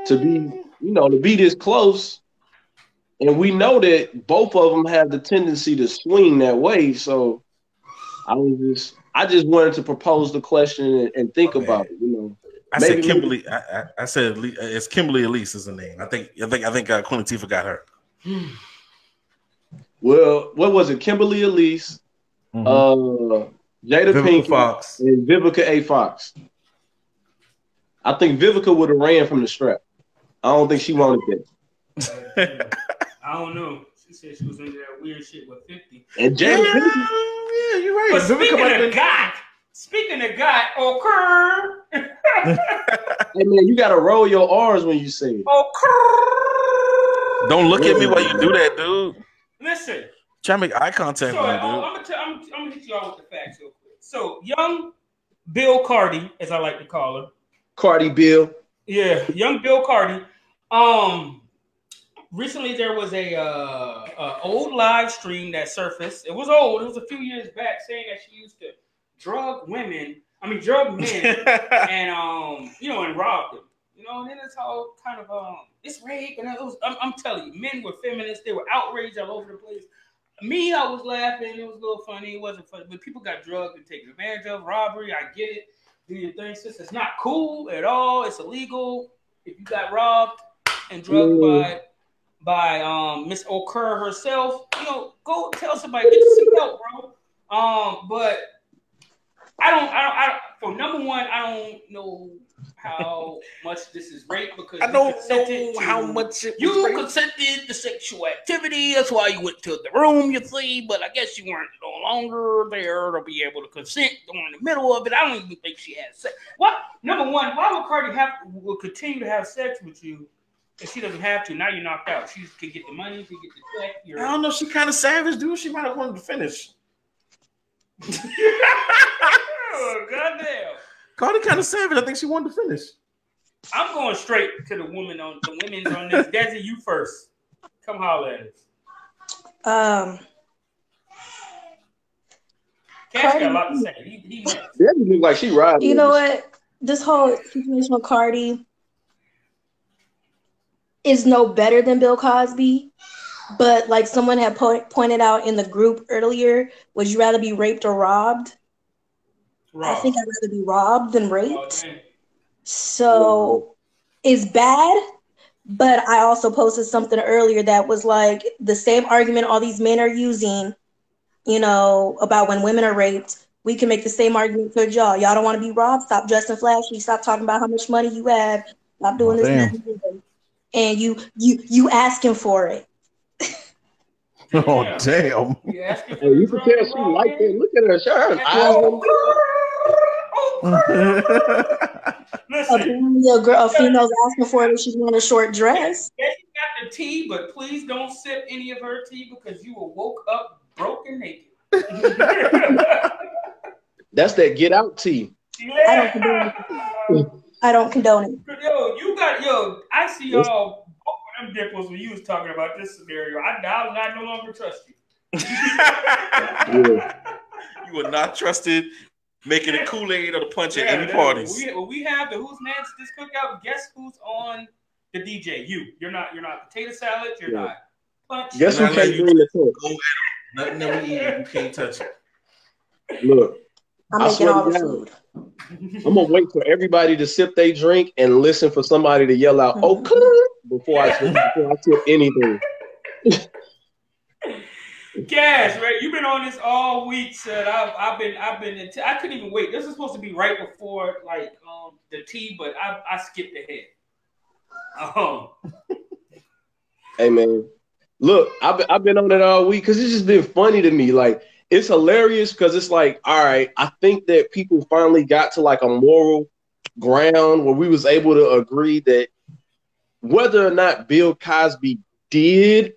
to be, you know, to be this close, and we know that both of them have the tendency to swing that way. So I was just, I just wanted to propose the question and, and think Okay. about it. You know, I Maybe- said Kimberly. I, I, I said it's Kimberly Elise is the name. I think. I think. I think uh, Queen Latifah got her. Well, what was it? Kimberly Elise, uh, Jada Vivica Pinkett, Fox. and Vivica A. Fox. I think Vivica would have ran from the strap. I don't think she wanted that. I don't know. She said she was into that weird shit with 50. And Yeah, Jada yeah, Pinkett, you're right. But Vivica speaking might of have God, speaking of God, okay. Hey man, you gotta roll your R's when you say it. Oh, Don't look at me while you do that, dude. Listen. Try to make eye contact So, with I'm, me, dude. gonna tell, I'm, I'm gonna hit y'all with the facts real quick. So, young Bill Cardi, as I like to call him, Cardi Bill. Yeah, young Bill Cardi. Um, recently there was a, uh, a old live stream that surfaced. It was old. It was a few years back, saying that she used to drug women. I mean, drug men, and um, you know, and rob them. You know, and then it's all kind of um, it's rape, and it was. I'm, I'm telling you, men were feminists. They were outraged all over the place. Me, I was laughing. It was a little funny. It wasn't funny, but people got drugged and taken advantage of. Robbery, I get it do your thing, sis. It's not cool at all. It's illegal. If you got robbed and drugged by by um Miss Okur herself, you know, go tell somebody, get some help, bro. Um, but I don't, I don't, I don't. For number one, I don't know how much this is rape because I don't know to- how much you rape. consented to sexual activity. That's why you went to the room, you see. But I guess you weren't no longer there to be able to consent during the middle of it. I don't even think she had sex. What? Number one, why would Cardi have will continue to have sex with you if she doesn't have to? Now you're knocked out. She could get the money, she could get the check. You're, I don't know. She kind of savage, dude. She might have wanted to finish. oh, goddamn. Cardi kind of savage. I think she wanted to finish. I'm going straight to the women on the women's on this. Desi, you first. Come holler at us. Um, Cash got a lot to say. He, he next. Look like she riding. you know what? This whole situation with Cardi is no better than Bill Cosby. But like someone had po- pointed out in the group earlier, would you rather be raped or robbed? I think I'd rather be robbed than raped. damn. So it's bad, but I also posted something earlier that was like the same argument all these men are using, you know, about when women are raped. We can make the same argument for y'all. Y'all don't want to be robbed. Stop dressing flashy. Stop talking about how much money you have. Stop doing Oh, this. damn. and you, you, you asking for it. Oh Yeah. damn! You Hey, you can tell she rob, like man? that. Look at her. Show her eyes. Listen, Apparently, a girl, a female's asking for it if she's wearing a short dress. yeah, you got the tea, but please don't sip any of her tea because you will woke up broken naked. That's that get out tea. I don't condone it. I don't condone it. Yo, you got yo. I see y'all both of them dimples when you was talking about this scenario. I, I, I no longer trust you. Yeah. You are not trusted making a Kool Aid or the punch at any that- parties. We, when we have the who's next this cookout. Guess who's on the DJ? You. You're not. You're not potato salad. You're Yeah. not punch. Guess who can't you- bring the touch? Nothing that we eat, you can't touch it. Look, I'm I making swear all to the God. food. I'm gonna wait for everybody to sip their drink and listen for somebody to yell out Mhm. "Oh, clear," before I sip, before I sip anything. Cash, right? You've been on this all week, said I've I've been I've been in I couldn't even wait. This is supposed to be right before like um the tea, but I I skipped ahead. Um Hey man, look, I've I've been on it all week because it's just been funny to me. Like it's hilarious because it's like, all right, I think that people finally got to like a moral ground where we was able to agree that whether or not Bill Cosby did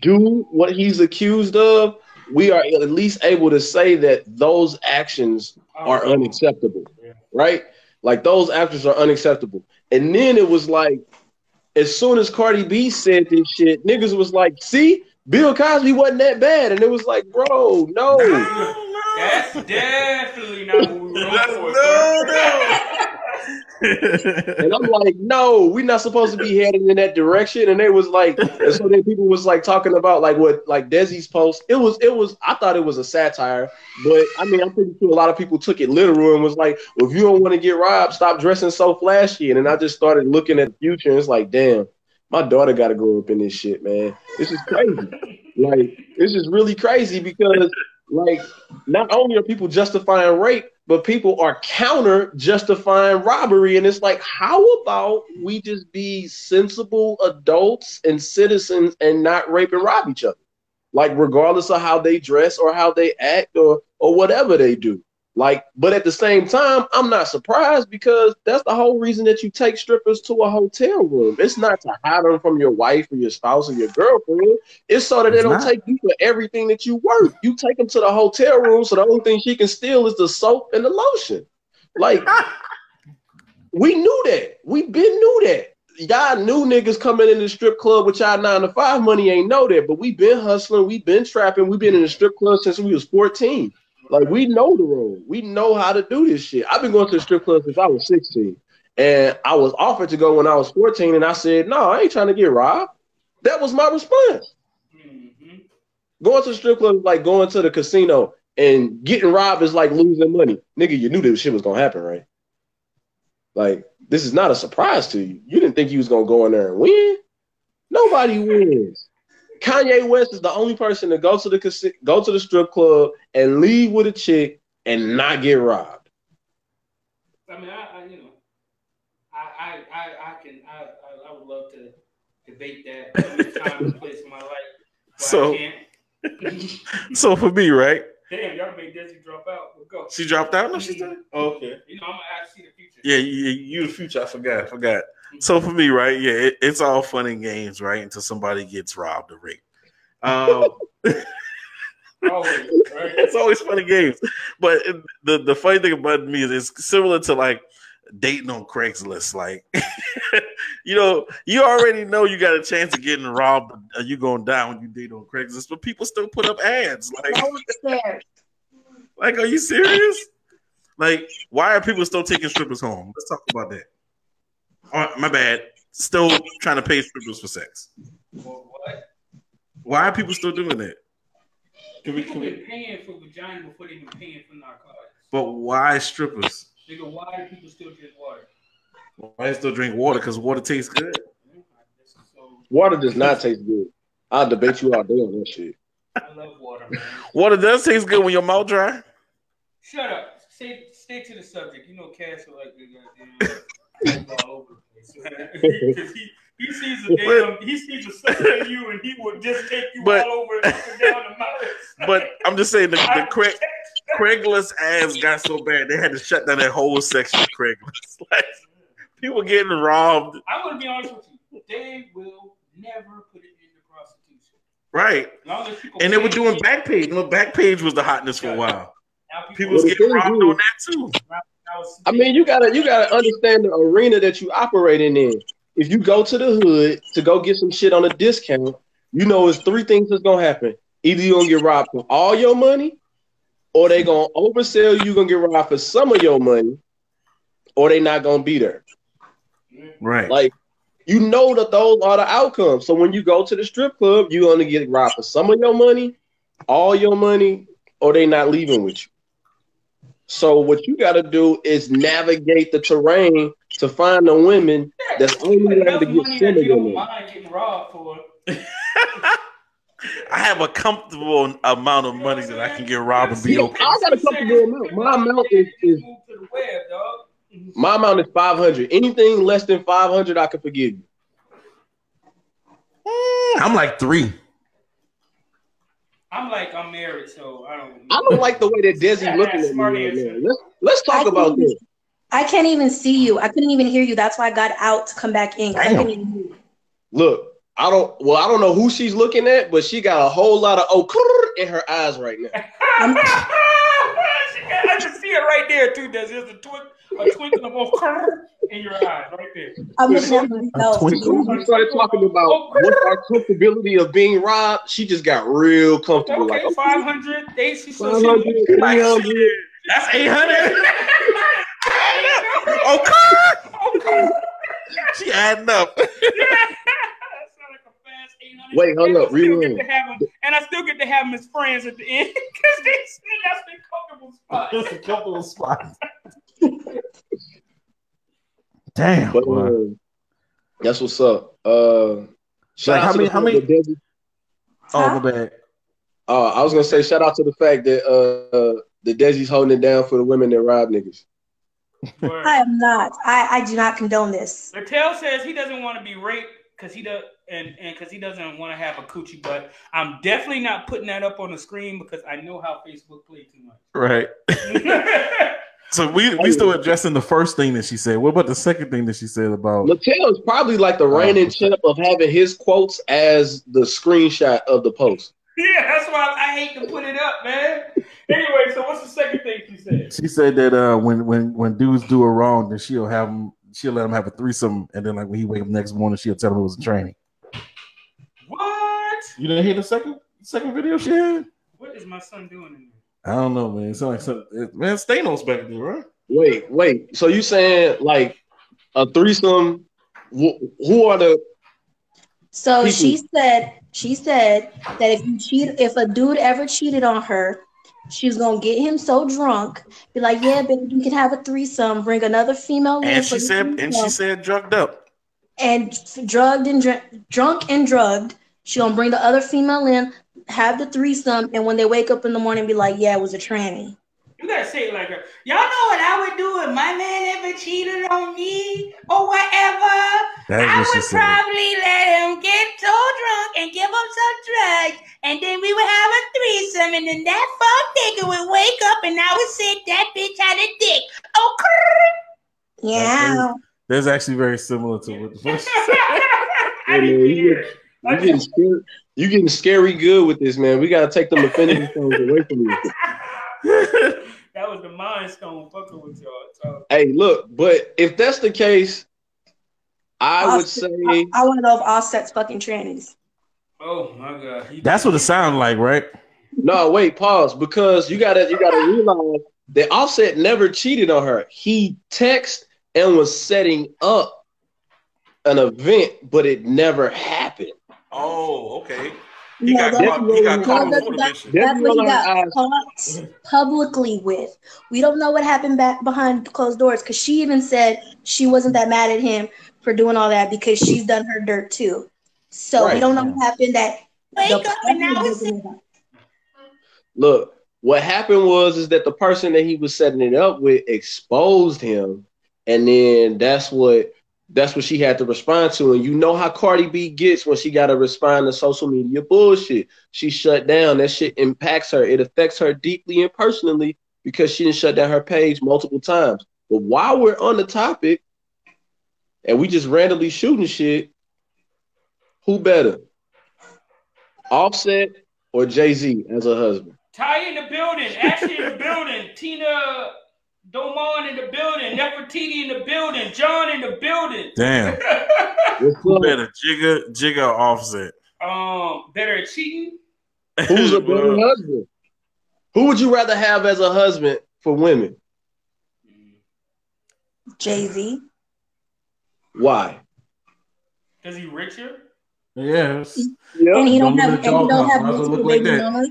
do what he's accused of, we are at least able to say that those actions are unacceptable, right? Like those actions are unacceptable. And then it was like, as soon as Cardi B said this shit, niggas was like, see, Bill Cosby wasn't that bad. And it was like, bro, no. That's definitely not what we were That's- for. no, sir. And I'm like, no, we're not supposed to be heading in that direction. And they was like, and so then people was like talking about like what like Desi's post. It was it was I thought it was a satire, but I mean I'm pretty sure a lot of people took it literal and was like, well, if you don't want to get robbed, stop dressing so flashy. And then I just started looking at the future and it's like, damn, my daughter gotta grow up in this shit, man. This is crazy. like this is really crazy because like not only are people justifying rape, but people are counter justifying robbery. And it's like, how about we just be sensible adults and citizens and not rape and rob each other? Like, regardless of how they dress or how they act or or whatever they do. Like, but at the same time, I'm not surprised because that's the whole reason that you take strippers to a hotel room. It's not to hide them from your wife or your spouse or your girlfriend. It's so that they It's don't not. take you for everything that you work. You take them to the hotel room, so the only thing she can steal is the soap and the lotion. Like, we knew that. We been knew that. Y'all knew niggas coming in the strip club with y'all nine to five money ain't know that, but we been hustling, we been trapping, we been in the strip club since we was 14. Like we know the road. We know how to do this shit. I've been going to the strip club since I was 16. And I was offered to go when I was 14, and I said, no, I ain't trying to get robbed. That was my response. Mhm. Going to the strip club is like going to the casino and getting robbed is like losing money. Nigga, you knew this shit was gonna happen, right? Like, this is not a surprise to you. You didn't think you was gonna go in there and win. Nobody wins. Kanye West is the only person to go to the go to the strip club and leave with a chick and not get robbed. I mean, I, I you know, I, I, I, I can, I, I, I would love to debate that. But time and place in my life. where So- I can't. So for me, right? Damn, y'all made Desi drop out. We'll go. She dropped out. No, she's mm-hmm. done. okay. You know, I'm gonna ask you the future. Yeah, you, you the future. I forgot. I forgot. So for me, right? Yeah, it, it's all fun and games, right? Until somebody gets robbed or raped. Um, Always, right? it's always fun and games. But the the funny thing about me is it's similar to like dating on Craigslist. Like, you know, you already know you got a chance of getting robbed. Or you going down when you date on Craigslist, but people still put up ads. Like, like, are you serious? Like, why are people still taking strippers home? Let's talk about that. Oh, my bad. Still trying to pay strippers for sex. Well, what? Why are people still doing that? Can we, People can we, been paying for vagina before they been paying for narcotics. but why strippers? Nigga, why do people still drink water? Why still drink water? Because water tastes good. Water does not taste good. I'll debate you all day on that shit. I love water, man. Water does taste good when your mouth dry. Shut up. Stay, stay to the subject. You know, Cass will like the goddamn all over the place. 'Cause he, he sees a damn, he sees a sucker in you, and he will just take you But- all over and down the mountains. But I'm just saying the, the I- Craig, Craigslist ads got so bad they had to shut down that whole section of Craigslist. Like people getting robbed. I'm gonna be honest with you. They will never put it into prostitution. Right. As long as people And they were pay- doing Backpage. You know, Backpage was the hotness for a while. Now People was getting robbed on that too. I mean, you gotta you gotta understand the arena that you operating in. If you go to the hood to go get some shit on a discount, you know it's three things that's gonna happen. Either you're gonna get robbed for all your money, or they gonna oversell you, you're gonna get robbed for some of your money, or they not gonna be there. Right. Like you know that those are the outcomes. So when you go to the strip club, you're gonna get robbed for some of your money, all your money, or they not leaving with you. So what you got to do is navigate the terrain to find the women that's only going to get money some that you don't mind getting robbed for. I have a comfortable amount of money that I can get robbed and be okay. I got a comfortable amount. My amount is, is to the web, my amount is five hundred. Anything less than five hundred, I can forgive you. Mm, I'm like three. I'm like, I'm married, so I don't. I don't like the way that Desi looking at me right now. Let's let's talk I about can't- this. I can't even see you. I couldn't even hear you. That's why I got out to come back in. I even. Look, I don't. Well, I don't know who she's looking at, but she got a whole lot of oh in her eyes right now. I'm- I can see it right there too. There's just a, twink, a twinkle of curve in your eyes, right there. I'm looking at myself. twinkle. We started talking about what's our comfortability of being robbed. She just got real comfortable. Okay, like, five hundred. They she so 500, Like, 300. shit, That's eight hundred. okay. okay. She adding up. That sound like a fast 800. Wait, hold And up, still get rewind. to have 'em- And I still get to have them as friends at the end because they said that's their comfortable spot. Just a couple of spots. Damn. But boy. um, that's what's up. Uh, shout Like, out how to many- the how many- that Desi- oh my bad. uh, I was gonna say shout out to the fact that uh, uh the Desi's holding it down for the women that rob niggas. Word. I am not. I, I do not condone this. Latel says he doesn't want to be raped because he does. and and because he doesn't want to have a coochie butt. I'm definitely not putting that up on the screen because I know how Facebook play too much. Right. so we we still addressing the first thing that she said. What about the second thing that she said about? Mattel is probably like the reigning champ of having his quotes as the screenshot of the post. Yeah, that's why I hate to put it up, man. Anyway, so what's the second thing she said? She said that uh, when when when dudes do her wrong, then she'll have them. She'll let him have a threesome, and then like when he wake up next morning, she'll tell him it was a training. What? You didn't hear the second second video she had? What is my son doing in there? I don't know, man. It's like some man Stanos back there, right? Wait, wait. So you saying like a threesome? wh- Who are the? So People- she said she said that if you cheat, if a dude ever cheated on her, she's gonna get him so drunk, be like, "Yeah, baby, you can have a threesome. Bring another female in And she the said, and she said, drugged up. and drugged and dr- drunk and drugged. She gonna bring the other female in, have the threesome, and when they wake up in the morning, be like, "Yeah, it was a tranny." You gotta say it like her. Y'all know what I would do if my man ever cheated on me or whatever. That's I what she would said. probably let him get so drunk and give him some drugs, and then we would have a threesome, and then that fuck nigga would wake up and I would say that bitch had a dick. Oh, Yeah. That's actually very similar to what the first. I didn't you, hear it. you getting scary, you getting scary good with this, man. We gotta take them infinity stones away from you. That was the mind stone fucking with y'all. So, Hey, look, but if that's the case, I would say I, I want to know if Offset's fucking trannies. oh my god, He- That's what it sounded like, right? no. Wait, pause, because you gotta you gotta realize that Offset never cheated on her. He texted and was setting up an event, but it never happened. Oh, okay. He got caught- he got caught that's, with that's, that's what he got caught publicly with. We don't know what happened back behind closed doors because she even said she wasn't that mad at him for doing all that because she's done her dirt too. So we don't know what happened that Wake up and I was public doesn't know. Look, what happened was is that the person that he was setting it up with exposed him, and then that's what that's what she had to respond to. And you know how Cardi B gets when she got to respond to social media bullshit. She shut down. That shit impacts her. It affects her deeply and personally because she didn't shut down her page multiple times. But while we're on the topic, and we just randomly shooting shit, who better, Offset or Jay Z as a husband? Ty in the building, Ashley in the building, Tina Domon in the building, Nefertiti in the building, John in the building. Damn. What's Who up? better, Jigga, Jigga Offset? um, better at cheating. Who's a better husband? Who would you rather have as a husband for women? Jay Z. Why? Is he richer? Yes. And he don't Don't have and he don't have house. Why does it multiple look like baby mamas.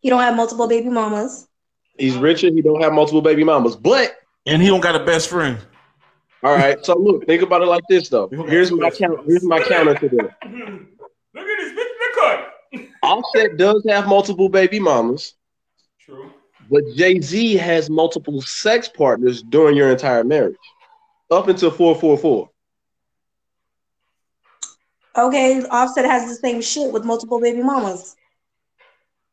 He don't have multiple baby mamas. He's richer. He don't have multiple baby mamas. But And he don't got a best friend. all right. So look, think about it like this though. Here's my count. Here's my counter to that. Look at this bitch. Look at it. Offset does have multiple baby mamas, True. but Jay Z has multiple sex partners during your entire marriage, up until four four four. Okay, Offset has the same shit with multiple baby mamas.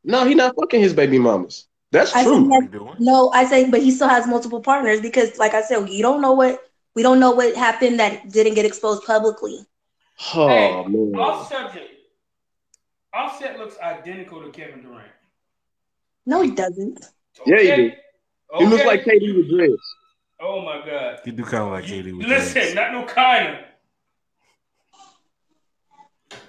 No, he not fucking his baby mamas. That's I true. think What that, no, I say, but he still has multiple partners because, like I said, you don't know what we don't know what happened that didn't get exposed publicly. Oh Hey, man. Off subject. Offset looks identical to Kevin Durant. No, he doesn't. Yeah, he Okay? do. He looks like KD with dreads. Oh my god. He do kind of like KD. With Listen, dreads. not no kind of.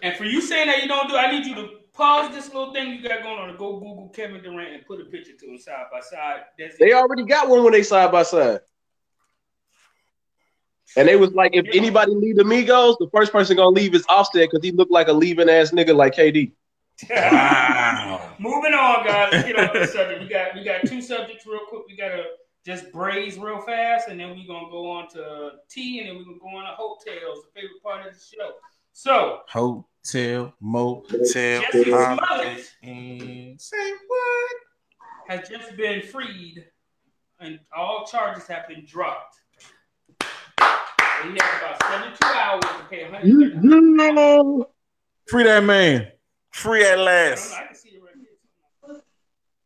And for you saying that you don't do, I need you to pause this little thing you got going on and go Google Kevin Durant and put a picture to him side by side. That's They it. already got one when they side by side. And they was like, if anybody leave Amigos, the first person gonna leave is Offset because he looked like a leaving ass nigga like KD. Wow. Moving on, guys. Let's get on the subject. We got we got two subjects real quick. We gotta just braze real fast, and then we're gonna go on to tea, and then we're gonna go on to hotels, the favorite part of the show. So Hotel, motel, Jussie holiday Smollett Inn. Say what? has just been freed, and all charges have been dropped. And he has about 72 hours to pay 130. Free that man. Free at last. I can see it right here.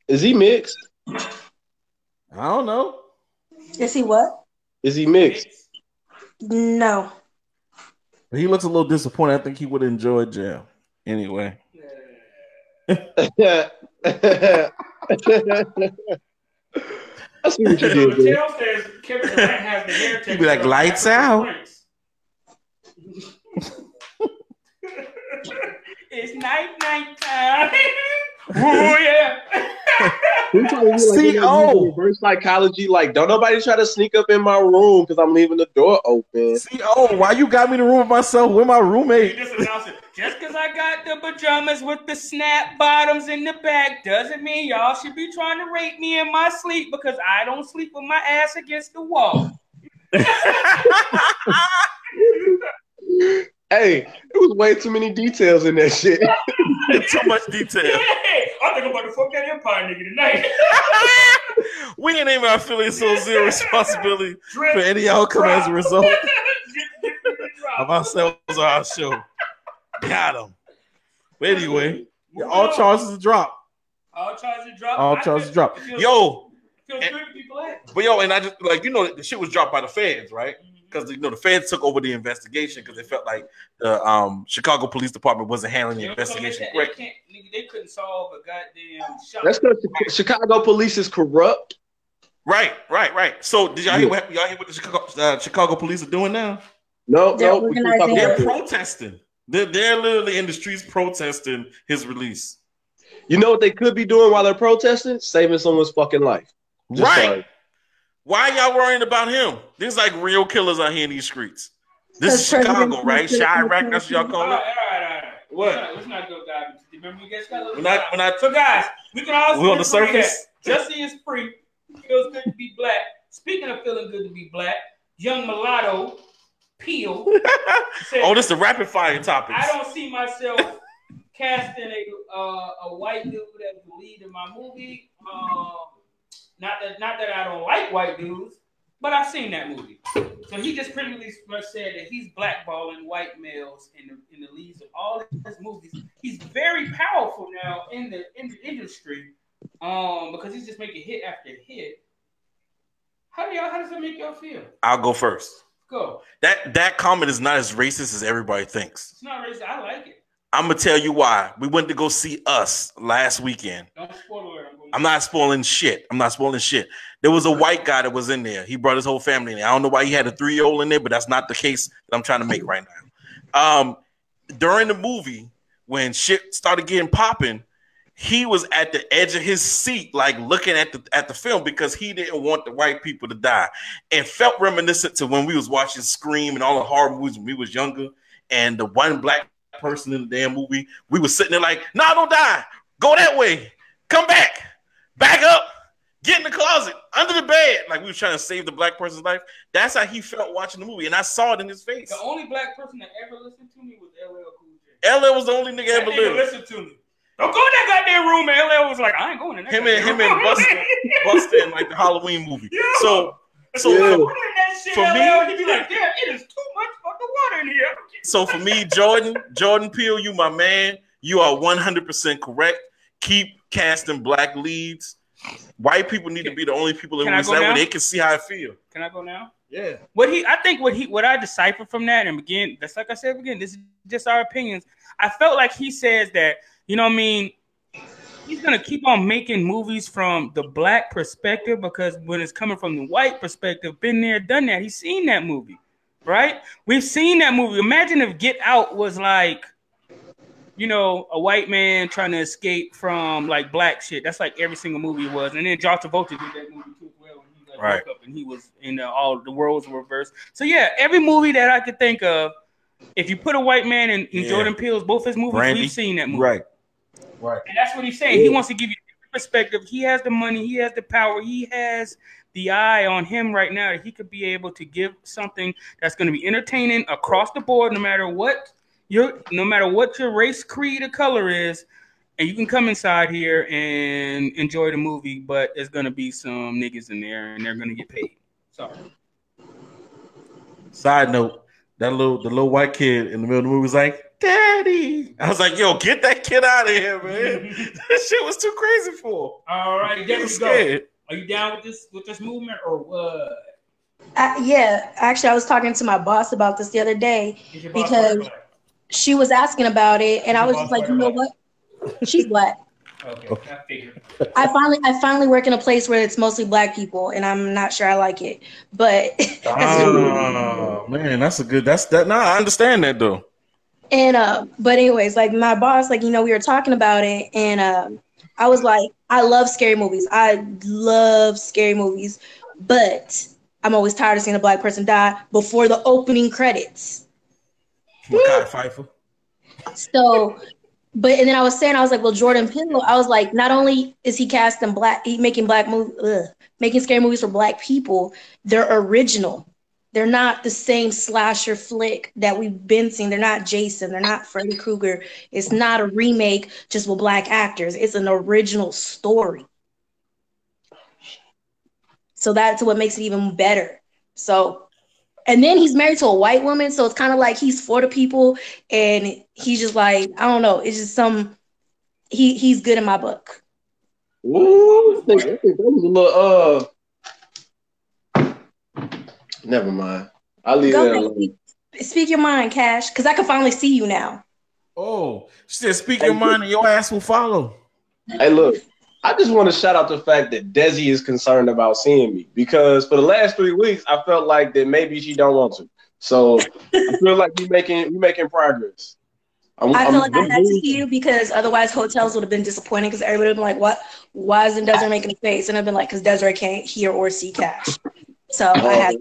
Is he mixed? I don't know. Is he what? Is he mixed? No. He looks a little disappointed. I think he would enjoy jail. Anyway. I see what you did there. Mattel says Kevin Durant has the hair He'd be like, "Lights out." it's night night time. oh yeah. He trying to be like, See, he got oh. reverse psychology. Like, don't nobody try to sneak up in my room because I'm leaving the door open. See, oh, why you got me in the room with myself with my roommate? just. Just because I got the pajamas with the snap bottoms in the back doesn't mean y'all should be trying to rape me in my sleep because I don't sleep with my ass against the wall. Hey, it was way too many details in that shit. Too much detail. Hey, I'm about to fuck that Empire nigga tonight. we ain't even affiliate so zero responsibility Drip, for any outcome as a result drop. of ourselves or our show. Got him. But anyway, All on. charges dropped. All charges dropped. All charges drop. it yo, it feels good to be black. but yo, and I just like you know the shit was dropped by the feds, right? Because you know the feds took over the investigation because they felt like the um, Chicago Police Department wasn't handling the You know, so investigation correctly. Can't, nigga, they couldn't solve a goddamn shot. That's because Chicago police is corrupt. Right, right, right. So did y'all hear what y'all hear what the Chicago, uh, Chicago police are doing now? No, They're no, we can talk organizing They're it. it. protesting. They're, they're literally in the streets protesting his release. You know what they could be doing while they're protesting? Saving someone's fucking life. Just right. sorry. Why y'all worrying about him? There's like real killers out here in these streets. This is Chicago, right? Trump- Chiraq, that's what y'all all call right, it. all right, all right. What? Let's not, let's not go dive into Remember, got a When I when I So, guys, we can all we on the surface. Jussie is free. Feels good to be black. Speaking of feeling good to be black, young mulatto Peele said, Oh, this is the rapid fire topic. I don't see myself casting a uh, a white dude as the lead in my movie. Um, not that not that I don't like white dudes, but I've seen that movie. So he just pretty much said that he's blackballing white males in the in the leads of all his movies. He's very powerful now in the in the industry, um, because he's just making hit after hit. How do y'all? How does that make y'all feel? I'll go first. Go. That that comment is not as racist as everybody thinks. It's not racist. I like it. I'm gonna tell you why. We went to go see us last weekend. Don't spoil it. I'm not spoiling shit. I'm not spoiling shit. There was a white guy that was in there. He brought his whole family in there. I don't know why he had a three year old in there, but that's not the case that I'm trying to make right now. Um, during the movie, when shit started getting popping, he was at the edge of his seat, like looking at the at the film because he didn't want the white people to die, and felt reminiscent to when we was watching Scream and all the horror movies when we was younger, and the one black person in the damn movie, we was sitting there like, "Nah, don't die. Go that way. Come back. Back up. Get in the closet, under the bed." Like we was trying to save the black person's life. That's how he felt watching the movie, and I saw it in his face. The only black person that ever listened to me was LL Cool J. LL was the only nigga That ever nigga lived. listened to me. Don't go in that goddamn room, man. LL was like, I ain't going in that. Him and him and room. Busta, Busta in like the Halloween movie. Yeah. So so Yeah. for, Put in that shit, For LL, me- he'd be like, damn, it is too much fucking water in here. so for me, Jordan, Jordan Peele, you my man. You are 100% correct. Keep casting black leads. White people need to be the only people in Can movies that way they can see how I feel. Can I go now? Yeah. What he, I think, what he, what I decipher from that, and again, that's like I said again, this is just our opinions. I felt like he says that, you know, what I mean, he's gonna keep on making movies from the black perspective because when it's coming from the white perspective, been there, done that. He's seen that movie, right? We've seen that movie. Imagine if Get Out was like, you know, a white man trying to escape from like black shit. That's like every single movie was. And then John Travolta did that movie too well. When he like Right. woke up and he was in the, all the worlds were reversed. So yeah, every movie that I could think of, if you put a white man in, in Yeah. Jordan Peele's both his movies, Brandy. we've seen that movie. Right. Right. And that's what he's saying. He wants to give you perspective. He has the money, he has the power, he has the eye on him right now that he could be able to give something that's going to be entertaining across the board, no matter what your no matter what your race, creed, or color is. And you can come inside here and enjoy the movie, but there's gonna be some niggas in there and they're gonna get paid. Sorry. Side note: that little the little white kid in the middle of the movie was like, "Daddy." I was like, "Yo, get that kid out of here, man! that shit was too crazy for." All right, there Him. we He's go. Are you down with this with this movement or what? I, yeah, actually, I was talking to my boss about this the other day Is your boss because white or black? She was asking about it, and I was just like, you know what? She's black. Okay, I figured. I finally, I finally work in a place where it's mostly black people, and I'm not sure I like it. But Oh man, that's a good. That's that. Nah, I understand that though. And uh, but anyways, like my boss, like you know, we were talking about it, and um, I was like, I love scary movies. I love scary movies, but I'm always tired of seeing a black person die before the opening credits. Makai Pfeiffer. So, but and then I was saying, I was like, well, Jordan Peele. I was like, not only is he casting black, he making black movie, ugh, making scary movies for black people. They're original. They're not the same slasher flick that we've been seeing. They're not Jason. They're not Freddy Krueger. It's not a remake just with black actors. It's an original story. So that's what makes it even better. So, and then he's married to a white woman, so it's kind of like he's for the people, and he's just like I don't know. It's just some he he's good in my book. Ooh, I think, I think that was a little uh. Never mind. I'll leave Go that alone. speak, speak your mind, Cash, because I can finally see you now. Oh, she said, "Speak your mind, and your ass will follow." Hey, look, I just want to shout out the fact that Desi is concerned about seeing me because for the last three weeks, I felt like that maybe she don't want to. So I feel like we making we making progress. I'm, I I'm- feel like I had to see you because otherwise hotels would have been disappointing because everybody would have been like, "What? Why isn't Desiree making a face?" And I've been like, "Because Desiree can't hear or see Cash." So I had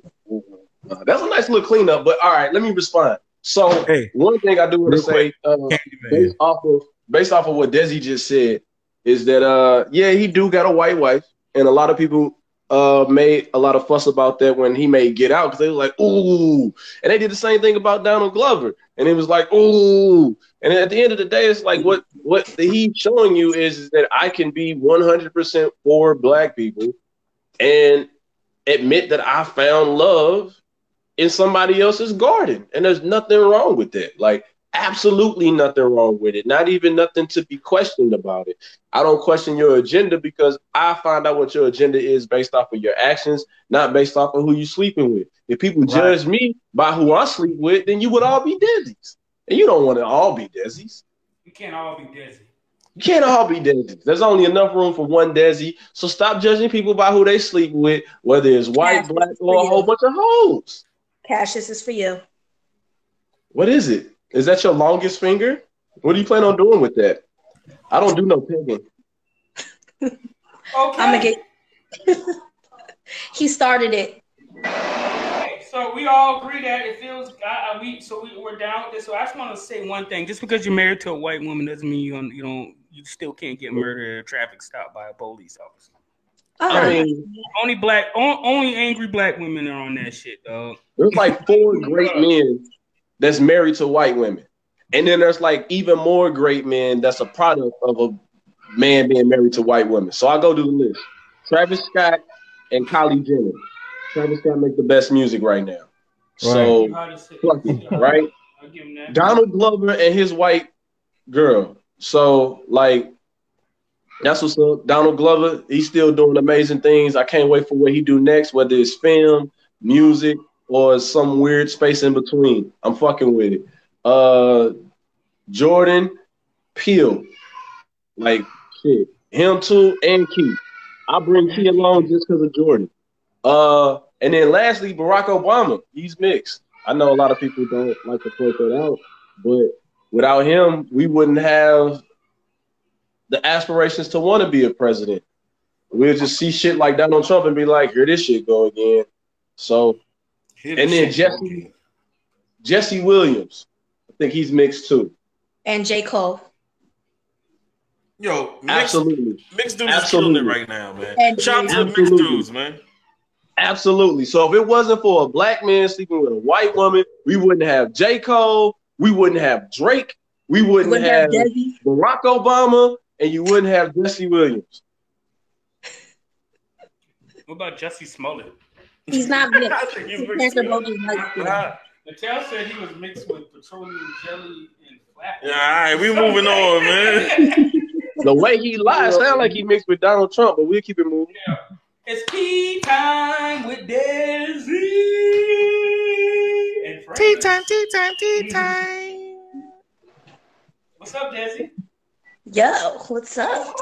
Uh, that's a nice little cleanup, but all right, let me respond. So Hey, one thing I do want to say, uh, based off of based off of what Desi just said, is that uh yeah, he do got a white wife, and a lot of people uh made a lot of fuss about that when he made Get Out because they were like, ooh, and they did the same thing about Donald Glover, and it was like, ooh, and at the end of the day, it's like what what he's showing you is, is that I can be 100% for black people and admit that I found love in somebody else's garden. And there's nothing wrong with that. Like, absolutely nothing wrong with it. Not even nothing to be questioned about it. I don't question your agenda because I find out what your agenda is based off of your actions, not based off of who you're sleeping with. If people Right. judge me by who I sleep with, then you would all be Desi's. And you don't want to all be Desi's. You can't all be dizzy. You can't all be Desi's. There's only enough room for one Desi. So stop judging people by who they sleep with, whether it's white, Yes, black, or a whole bunch of hoes. Cash. This is for you. What is it? Is that your longest finger? What do you plan on doing with that? I don't do no pegging. Okay. I'm gonna get. he started it. Okay, so we all agree that it feels. I, I, we so we, we're down with this. So I just want to say one thing: just because you're married to a white woman doesn't mean you don't, you don't you still can't get murdered at a traffic stop by a police officer. Oh, I mean, Only black, on, only angry black women are on that shit, dog. there's like four great men that's married to white women. And then there's like even more great men that's a product of a man being married to white women. So I go to the list. Travis Scott and Kylie Jenner. Travis Scott make the best music right now. So How fuck it, right? I'll give him that. Donald Glover and his white girl. So like that's what's up. Donald Glover, he's still doing amazing things. I can't wait for what he do next, whether it's film, music, or some weird space in between. I'm fucking with it. Uh Jordan Peele. Like shit. Him too and Keith. I bring Key along just because of Jordan. Uh and then lastly, Barack Obama. He's mixed. I know a lot of people don't like to point that out, but without him, we wouldn't have the aspirations to want to be a president. We'll just see shit like Donald Trump and be like, here this shit go again. So Hit And then Jesse- Jesse Williams, I think he's mixed too. And J Cole. Yo, mixed, Absolutely. mixed dudes is killing Absolutely. it right now, man. And Shout out to the mixed Absolutely. dudes, man. Absolutely. So if it wasn't for a black man sleeping with a white woman, we wouldn't have J. Cole, we wouldn't have Drake, we wouldn't, Wouldn't have, have Barack Obama, and you wouldn't have Jesse Williams. What about Jussie Smollett? He's not mixed. I think he's His mixed parents are too. both just. Nah, Mattel said he was mixed with petroleum jelly and flat. Yeah, all right, we moving on, man. The way he lies sound like he mixed with Donald Trump, but we'll keep it moving. It's tea time with Desi and Frank. tea time, tea time, tea mm-hmm. time. What's up, Desi? Yo, what's up?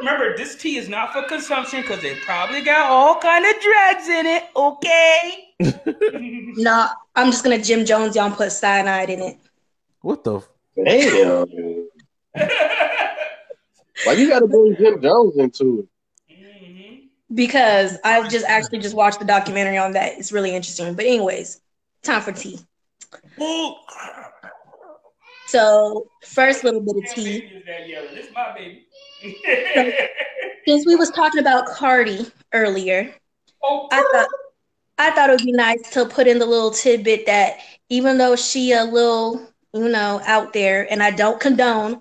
Remember, this tea is not for consumption because it probably got all kind of drugs in it. Okay. No, I'm just gonna Jim Jones y'all and put cyanide in it. What the? F- Damn. Why you gotta bring Jim Jones into it? Mhm. because I've just actually just watched the documentary on that. It's really interesting. But anyways, time for tea. Well, So first little bit of tea. baby is that yellow. This my baby. Since we was talking about Cardi earlier, oh, I thought I thought it would be nice to put in the little tidbit that even though she a little, you know, out there, and I don't condone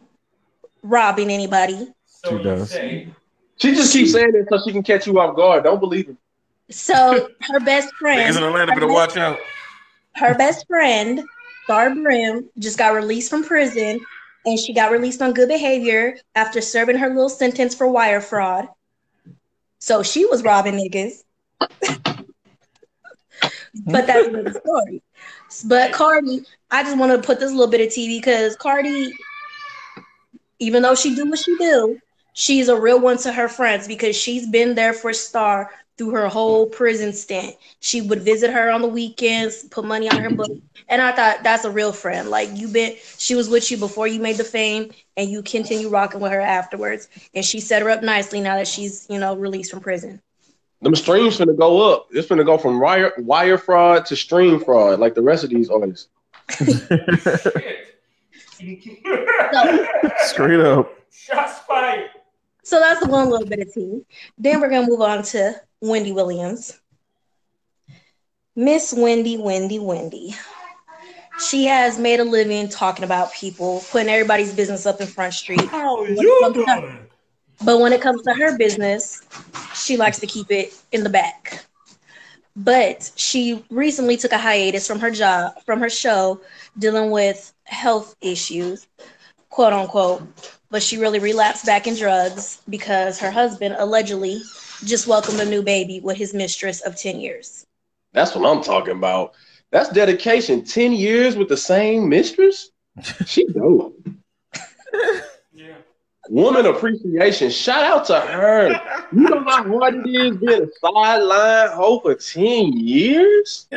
robbing anybody. so She does. She just keeps saying it so she can catch you off guard. Don't believe her. So her best niggas friend, in Atlanta better watch out. her best friend, Star Brim, just got released from prison, and she got released on good behavior after serving her little sentence for wire fraud. So she was robbing niggas. but that's another story. But Cardi, I just want to put this little bit of tea because Cardi, even though she do what she do, she's a real one to her friends because she's been there for Star through her whole prison stint. She would visit her on the weekends, put money on her book, and I thought that's a real friend. Like you been, she was with you before you made the fame, and you continue rocking with her afterwards. And she set her up nicely now that she's you know released from prison. Them streams finna go up. It's finna go from wire wire fraud to stream fraud, like the rest of these artists. So, Straight up. Shots fired. So that's one little bit of tea. Then we're gonna move on to Wendy Williams. Miss Wendy, Wendy, Wendy. She has made a living talking about people, putting everybody's business up in Front Street. How you to- But when it comes to her business, she likes to keep it in the back. But she recently took a hiatus from her job, from her show, dealing with health issues, quote unquote. But she really relapsed back in drugs because her husband allegedly just welcomed a new baby with his mistress of 10 years. That's what I'm talking about. That's dedication. Ten years with the same mistress. She dope. Yeah. Woman appreciation. Shout out to her. You know how hard it is being a sideline hoe for 10 years?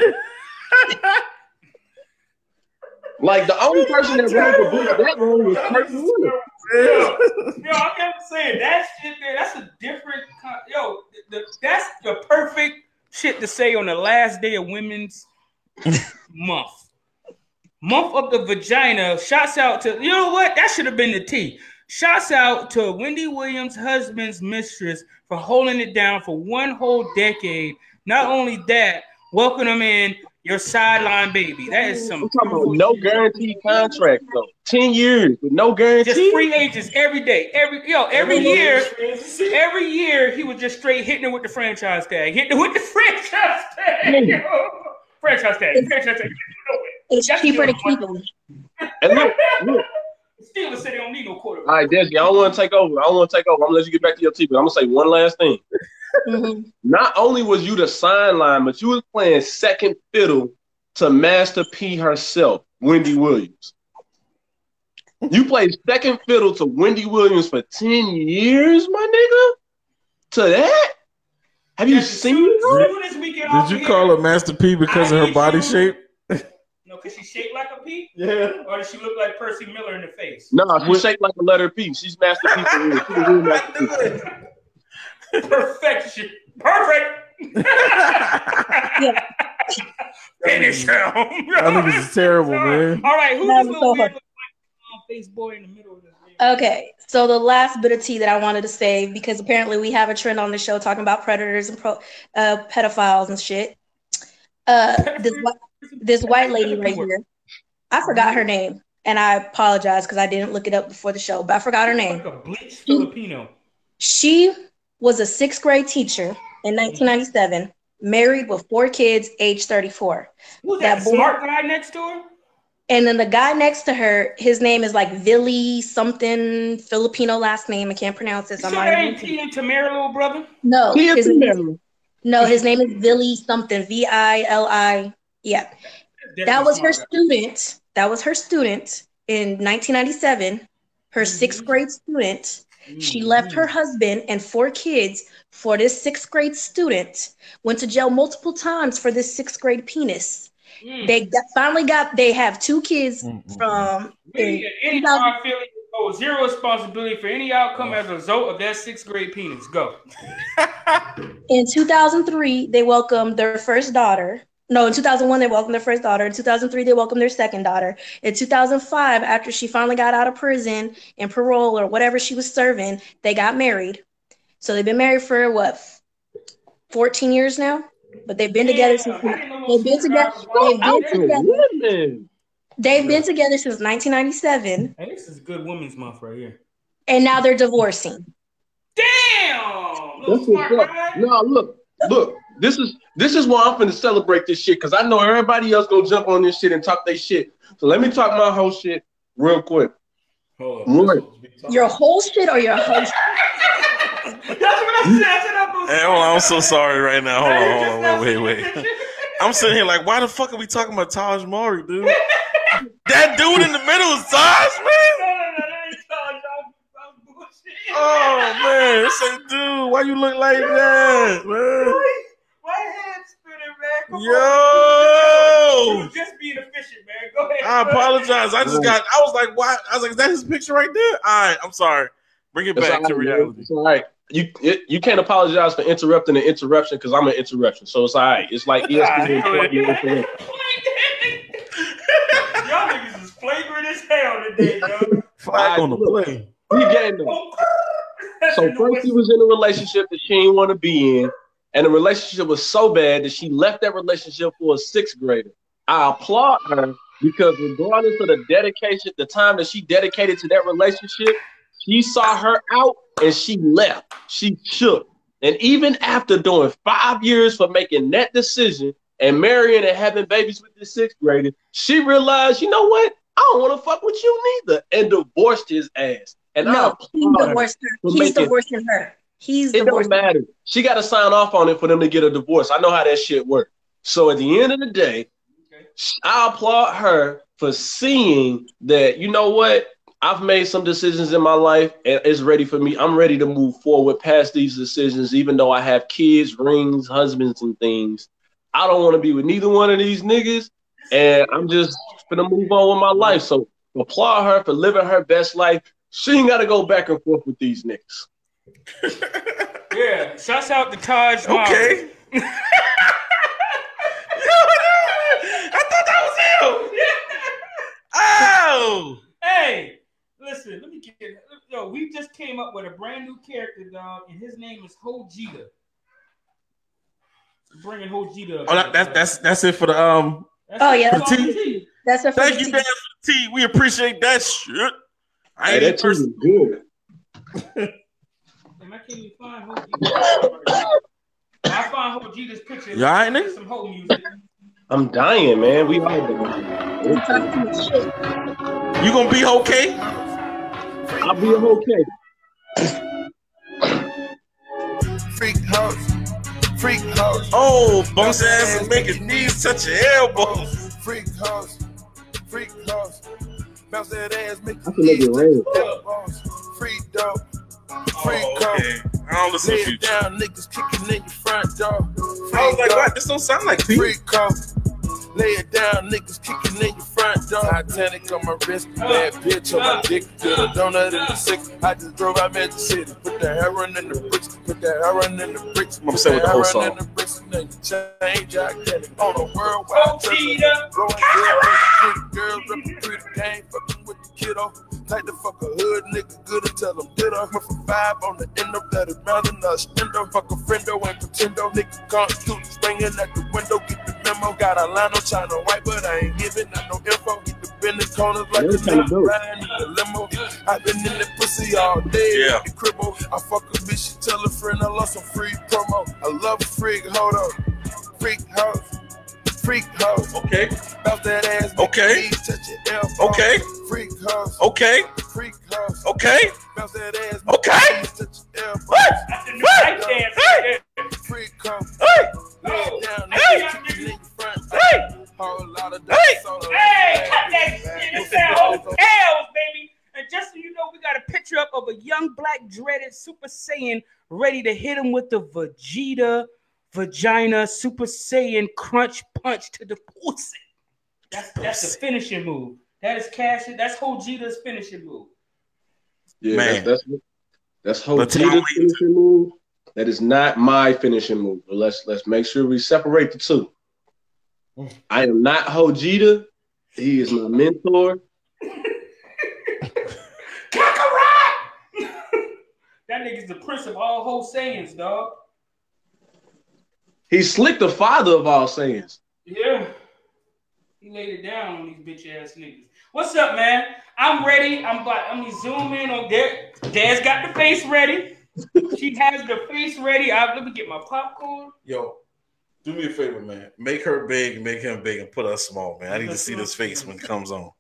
like the only person that ran for Bush that long was Kurt Warner. Yo, yo, I kept saying that shit there. That's a different. Yo, the, that's the perfect shit to say on the last day of Women's Month. Month of the vagina. Shouts out to you know what? That should have been the T. Shouts out to Wendy Williams' husband's mistress for holding it down for one whole decade. Not only that, welcome him in your sideline baby. That is some I'm talking about no guaranteed contract though. 10 years with no guarantee. just free agents every day. Every yo, every year, every year he was just straight hitting it with the franchise tag, hitting it with the franchise tag. yo. franchise tag, franchise tag. It's That's cheaper to keep him. And look, look. Steelers said they don't need no quarterback. All right, Desi, I don't want to take over. I don't want to take over. I'm gonna let you get back to your team, but I'm gonna say one last thing. Mhm. Not only was you the sideline, but you was playing second fiddle to Master P herself, Wendy Williams. You played second fiddle to Wendy Williams for 10 years, my nigga? To that? Have you Jesse, seen Sue- her? Sue this weekend off Did you call her Master P because of her body you- shape? No, because she shaped like a P, Yeah. or does she look like Percy Miller in the face? No, she's shaped like a letter P. She's Master P for real. She's a Master P. Perfection. Perfect. Yeah. Finish him. That niggas is terrible, man. All right, who's That this was so weird face boy in the middle of this? Okay, so the last bit of tea that I wanted to save because apparently we have a trend on the show talking about predators and pro, uh, pedophiles and shit. Uh, this whi- this white lady right here, I forgot her name, and I apologize because I didn't look it up before the show, but I forgot her name. Like a bleached Filipino. She was a sixth grade teacher in 1997, married with four kids, age 34. Who's that, That boy- smart guy next door? And then the guy next to her, his name is like Vili something Filipino last name. I can't pronounce it. You So I'm not that even- ain't T and Tamera, little brother? no, Tia his name is, Tamera. no, his name is Vili something. V I L I. Yeah. That was her student. That was her student in 1997. Her mm-hmm. sixth grade student. She mm-hmm. left her husband and four kids for this sixth grade student. Went to jail multiple times for this sixth grade penis. Mm. They got, finally got. They have two kids Mm-mm. from. Media, any 2000 hard feeling, oh, zero responsibility for any outcome as a result of that sixth grade penis. Go. In 2003, they welcomed their first daughter. No, in 2001, they welcomed their first daughter. In 2003, they welcomed their second daughter. In 2005, after she finally got out of prison and parole or whatever she was serving, they got married. So they've been married for what, 14 years now? But they've been together since Damn, I didn't know they've been those together. They've been oh, together. Women. They've been together since 1997, Hey, this is good women's month right here. and now they're divorcing. Damn! That's what's up. No, look, look. This is this is why I'm finna celebrate this shit because I know everybody else gonna jump on this shit and talk their shit. So let me talk my whole shit real quick. Hold Right. Your whole shit or your whole That's what I said. I said I'm Hey, hold on. I'm so sorry right now. Hold on, hold on. Wait, wait, wait. I'm sitting here like, why the fuck are we talking about Tahj Mowry, dude? that dude in the middle is Tahj, man. No, no, no, that ain't Tahj. That bullshit. Oh man, this ain't dude. Why you look like that, man? My head spinning, man. Come on. Yo, You just being efficient, man. Go ahead. I apologize. I just got. I was like, why? I was like, is that his picture right there? All right, I'm sorry. Bring it It's back all to right, man. reality. It's all right. You it, you can't apologize for interrupting an interruption because I'm an interruption. So it's all right. It's like ESPN. fuck your interruption. Y'all niggas is flagrant as hell today, yo. Flag on the Look. play. We getting there. So first, he was in a relationship that she didn't want to be in, and the relationship was so bad that she left that relationship for a sixth grader. I applaud her because regardless of the dedication, the time that she dedicated to that relationship, she saw her out and she left. She shook. And even after doing five years for making that decision and marrying and having babies with the sixth grader, she realized, you know what? I don't want to fuck with you neither, and divorced his ass. And I no, he applaud her. divorced her. He's divorcing her. He's It don't matter. She got to sign off on it for them to get a divorce. I know how that shit works. So at the end of the day, I applaud her for seeing that. You know what? I've made some decisions in my life, and it's ready for me. I'm ready to move forward past these decisions, even though I have kids, rings, husbands, and things. I don't want to be with neither one of these niggas, and I'm just gonna move on with my life. So applaud her for living her best life. She ain't got to go back and forth with these niggas. Yeah, shouts out to Taj. Mahal. Okay. I thought that was him. Oh. Hey, listen, let me get yo. We just came up with a brand new character, dog, and his name is Hojita. Bringing Hojita. up Oh, that, that's that's that's it for the um. That's Oh, it. yeah. That's all the tea. That's her Thank first you, Dan, for the tea. We appreciate that shit. I Hey, that even too is good. Damn, I can't even find Hojita. I find Hojita's picture. You all right, nigga? Some whole music. I'm dying, man. We all We talking too much shit. You gonna be okay? I'll be okay. Freak house. Freak house. Oh, bounce ass and make your knees touch your elbows. Freak house. Freak house. Bounce that ass, make I can make it rain. Freak dog. Freak Oh, house. okay. I don't listen Lay to it Future. down, niggas kicking in your front door. I was like, what? This don't sound like Pete. Freak house. Lay it down, niggas kicking in your front door. Titanic on my wrist, bad bitch on my dick. Did a donut in the six. I just drove out Magic City. Put the heroin in the bricks. Put the heroin in the bricks. I'm saying with the whole song. in the bricks. And then you change gigantic on a worldwide treasure. Hojita. Blowing girls, pretty girls, ripping through the game, fucking with the kiddo. Like the fuck a hood nigga, good until I'm good off. Went for five on the end of that, rather not stendo. Fuck a friendo and pretendo. Nigga come through, swinging at the window, get the memo. Got a line on China white, but I ain't giving out no info. Get the business corners like That's the kinda dope. riding in the limo. i been in the pussy all day. Yeah. The cribbo. I fuck a bitch, she tell a friend I lost some free promo. I love a freak, hold up. freak hoes, freak hoes. Okay. Bounce that ass, make Okay. your knees touch your elbow. Okay. Freak hoes, Okay. freak hoes. Okay. Bounce that ass, make Okay. your knees touch your elbow. Hey. That's the new night dance right there. Freak hoes, Hey. lay down, Hey. niggas keep you in your front. Hey. Whole lot of Hey. soda. Hey, cut that shit. It's that hotels, baby. And just so you know, we got a picture up of a young black dreaded Super Saiyan ready to hit him with the Vegeta vagina Super Saiyan crunch punch to the pussy. That's that's the finishing move. That is cash. That's Vegeta's finishing move. Yeah, Man. that's that's that's But tell Vegeta's me- finishing move. That is not my finishing move. But let's let's make sure we separate the two. I am not Hojita. He is my mentor. Kakarot! that nigga's the prince of all whole Saiyans, dog. He's slick the father of all sayings. Yeah. He laid it down on these bitch ass niggas. What's up, man? I'm ready. I'm about, I'm gonna zoom in on there. Dad's got the face ready. she has the face ready. I, let me get my popcorn. Yo, do me a favor, man. Make her big, make him big, and put us small, man. I need to see this face when it comes on.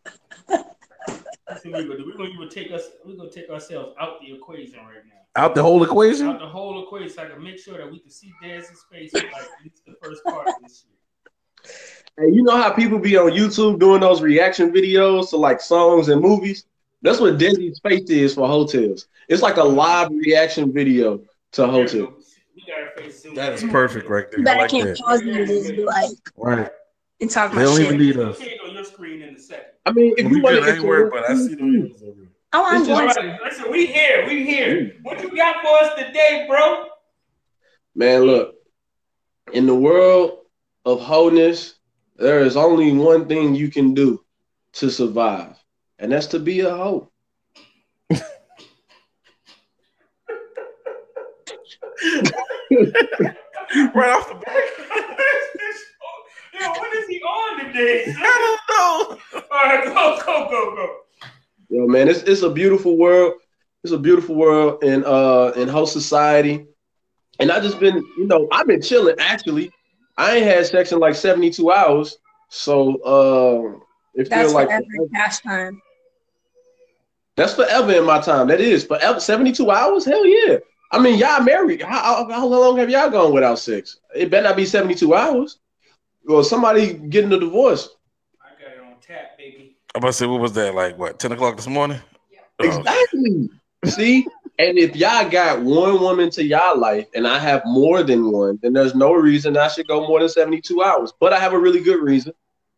That's what we're gonna do. We're gonna even take us. We're gonna take ourselves out the equation right now. Out the whole equation. Out the whole equation, so I can make sure that we can see Dad's face like at the first part of this shit. And you know how people be on YouTube doing those reaction videos to like songs and movies? That's what Desi's face is for hotels. It's like a live reaction video to There we hotel. We got our face zoomed That is perfect right there. But I I can't that. pause it and just be like Right. and talk They my don't shit. even need You us. see it on your screen in a second. I mean, if We you want good, I to ain't worried, but I see the videos over there. Oh, I'm It's going All to. listen, we here. We here. What you got for us today, bro? Man, look, in the world of wholeness, there is only one thing you can do to survive, and that's to be a hoe. Right off the bat. Yo, what is he on today? I don't know. All right, go, go, go, go. Yo, man, it's it's a beautiful world. It's a beautiful world in uh in whole society. And I just been, you know, I've been chilling actually. I ain't had sex in like 72 hours. So uh it feels like forever cash time. that's forever in my time. That is forever 72 hours? Hell yeah. I mean, y'all married. How, how, how long have y'all gone without sex? It better not be 72 hours. Or somebody getting a divorce. I got it on tap, baby. I'm about to say, what was that? Like what? Ten o'clock this morning? Oh, Exactly. See? And if y'all got one woman to y'all life and I have more than one, then there's no reason I should go more than 72 hours. But I have a really good reason.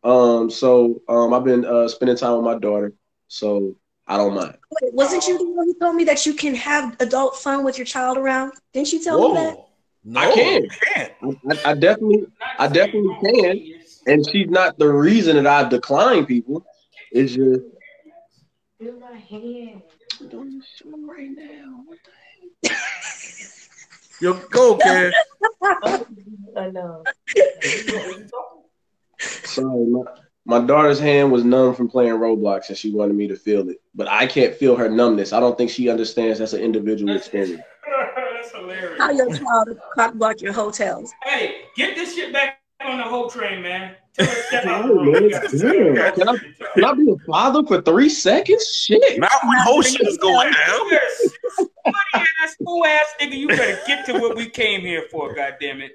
Um, so um I've been uh spending time with my daughter. So I don't mind. Wait, wasn't you the one who told me that you can have adult fun with your child around? Didn't you tell me that? No, I can. can't. I, I definitely I definitely can. And she's not the reason that I decline people. It's just Feel my hand. right now. Yo, go, Ken. I know. Sorry, my, my daughter's hand was numb from playing Roblox and she wanted me to feel it. But I can't feel her numbness. I don't think she understands that's an individual experience. That's hilarious. How your child cock block your hotels? Hey, get this shit back on the whole train, man. Tell her to step out oh, the Damn, room. man. We got- Damn. Can I, can I be a father for three seconds? Shit. Not when whole shit is going down. You better- ass, fool ass nigga, you better get to what we came here for, goddamn it.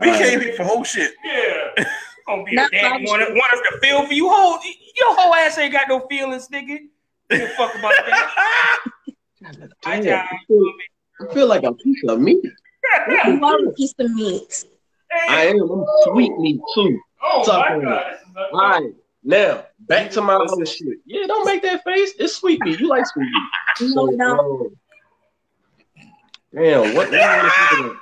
We came here for whole shit. Yeah. Gonna be a Not dad my want, want us to feel for you. Whole, your whole ass ain't got no feelings, nigga. Give a fuck about that. I Damn, I, feel, I feel like a piece of meat. You are a piece of meat. I am. I'm sweet meat too. Oh Talk my god. All right. Now, back to my other shit. Yeah, don't make that face. It's sweet meat. You like sweet meat. No, So, no. um, damn, what, what do you want to talk about?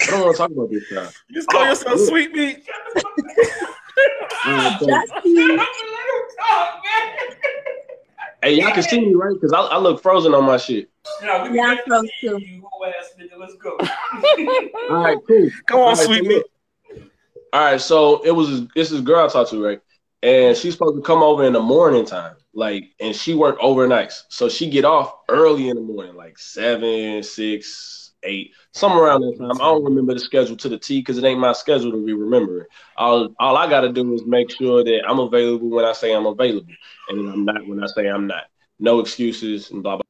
I don't want to talk about this time. You just call yourself sweet meat. Alright, so- Justin, talk, man. hey, y'all can see me, right? Because I, I look frozen on my shit. No, we Yeah, can frozen see too. You whole ass nigga. Let's go. All right, cool. Come on, All right, sweet so meat. All right, so it was this is girl I talked to, right? And she's supposed to come over in the morning time, like, and she worked overnights, so she get off early in the morning, like seven, six, eight, somewhere around that time. I don't remember the schedule to the T because it ain't my schedule to be remembering. All all I gotta do is make sure that I'm available when I say I'm available, and I'm not when I say I'm not. No excuses and blah blah.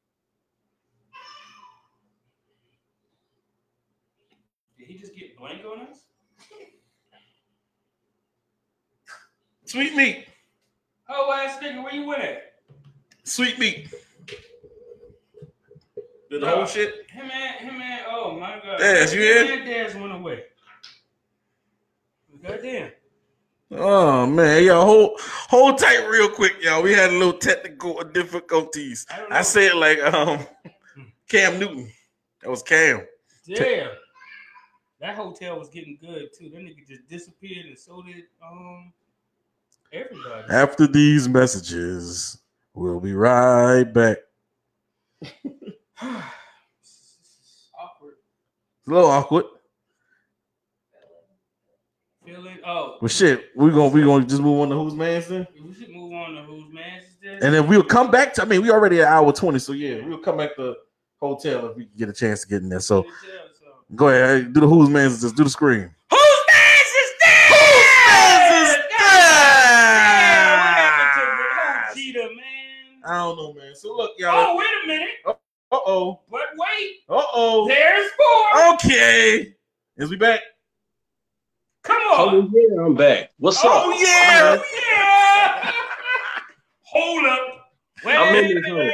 Did he just get blank on us? Sweet meat. Oh ass nigga, where you went at? Sweet meat. Did the whole shit? Him and him and oh my god. Daz, you Him in? Daz went away. Goddamn. Oh man, y'all hold hold tight real quick, y'all. We had a little technical difficulties. I. I said like um Cam Newton. That was Cam. Damn. That hotel was getting good too. That nigga just disappeared and so did um everybody. After these messages, we'll be right back. Awkward. It's a little awkward, Feeling oh but shit, we're gonna we gonna just move on to who's man's then, we should move on to who's man is and then we'll come back to. I mean, we already at hour twenty, so yeah, we'll come back to hotel if we get a chance to get in there. So go ahead, do the who's man's just do the scream. Whose man is this? Whose man's is Yeah, what happened to the whole Cheetah, man? I don't know, man. So look, y'all. Oh, wait a minute. Uh oh. But wait, Uh oh. there's more. Okay. Is we back? Come on. Oh on. yeah, I'm back. What's Oh up? Oh yeah. Oh yeah. Hold up. Wait, I'm in this hole.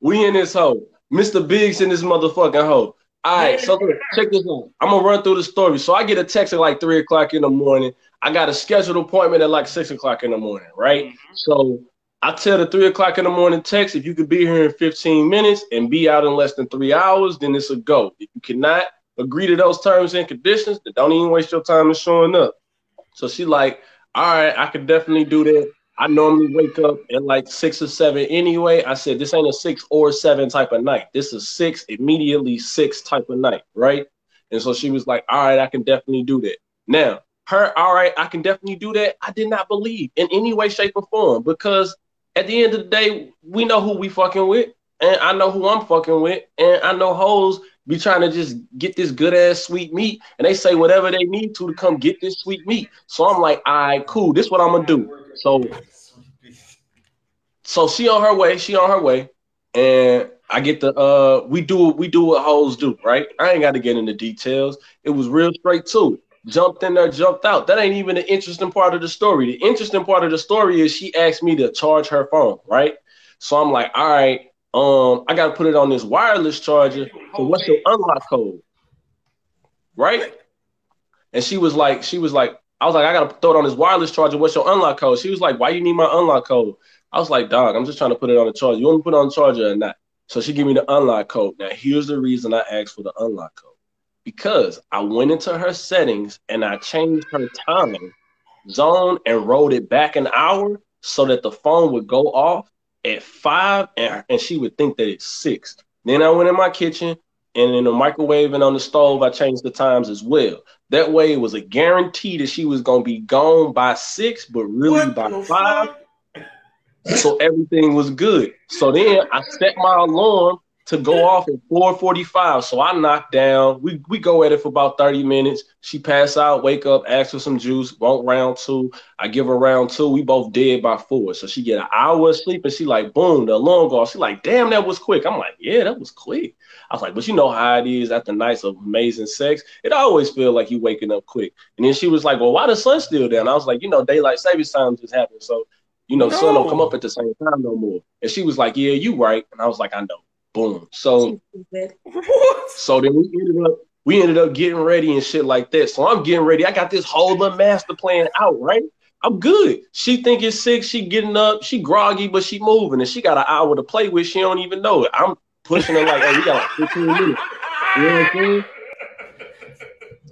We in this hole. Mr. Biggs in this motherfucking hole. All right, so look, check this out. I'm gonna run through the story. So I get a text at like three o'clock in the morning. I got a scheduled appointment at like six o'clock in the morning, right? Mhm. So I tell the three o'clock in the morning text if you could be here in 15 minutes and be out in less than three hours, then it's a go. If you cannot agree to those terms and conditions, then don't even waste your time in showing up. So she like, all right, I could definitely do that. I normally wake up at like six or seven anyway. I said this ain't a six or seven type of night. This is six immediately six type of night, right? And so she was like, all right, I can definitely do that. Now, her, all right, I can definitely do that. I did not believe in any way, shape, or form because at the end of the day, we know who we fucking with, and I know who I'm fucking with, and I know hoes be trying to just get this good ass sweet meat, and they say whatever they need to to come get this sweet meat. So I'm like, all right, cool. This what I'm gonna do. So, so she on her way. She on her way, and I get the uh, we do we do what hoes do, right? I ain't got to get into details. It was real straight to it. Jumped in there, jumped out. That ain't even the interesting part of the story. The interesting part of the story is she asked me to charge her phone, right? So I'm like, all right, um, I gotta put it on this wireless charger. So what's your unlock code? Right? And she was like, she was like, I was like, I gotta throw it on this wireless charger. What's your unlock code? She was like, why do you need my unlock code? I was like, dog, I'm just trying to put it on the charger. You want me to put it on the charger or not? So she gave me the unlock code. Now here's the reason I asked for the unlock code. Because I went into her settings and I changed her time zone and rolled it back an hour so that the phone would go off at five and, and she would think that it's six. Then I went in my kitchen and in the microwave and on the stove, I changed the times as well. That way it was a guarantee that she was gonna be gone by six, but really What by five. fuck? So everything was good. So then I set my alarm to go off at 4:45. So I knocked down. We we go at it for about 30 minutes. She pass out, wake up, ask for some juice, want round two. I give her round two. We both dead by four. So she get an hour of sleep and she like, boom, the alarm go off. She like, damn, that was quick. I'm like, yeah, that was quick. I was like, but you know how it is after nights of amazing sex. It always feel like you waking up quick. And then she was like, well, why the sun still down? I was like, you know, daylight savings time just happened. So, you know, sun don't come up at the same time no more. And she was like, yeah, you right. And I was like, I know. Boom. So so then we ended up we ended up getting ready and shit like that. So I'm getting ready. I got this whole little master plan out, right? I'm good. She think it's six. She getting up. She groggy, but she moving, and she got an hour to play with. She don't even know it. I'm pushing her like, hey, we got like 15 minutes. You know what I'm saying?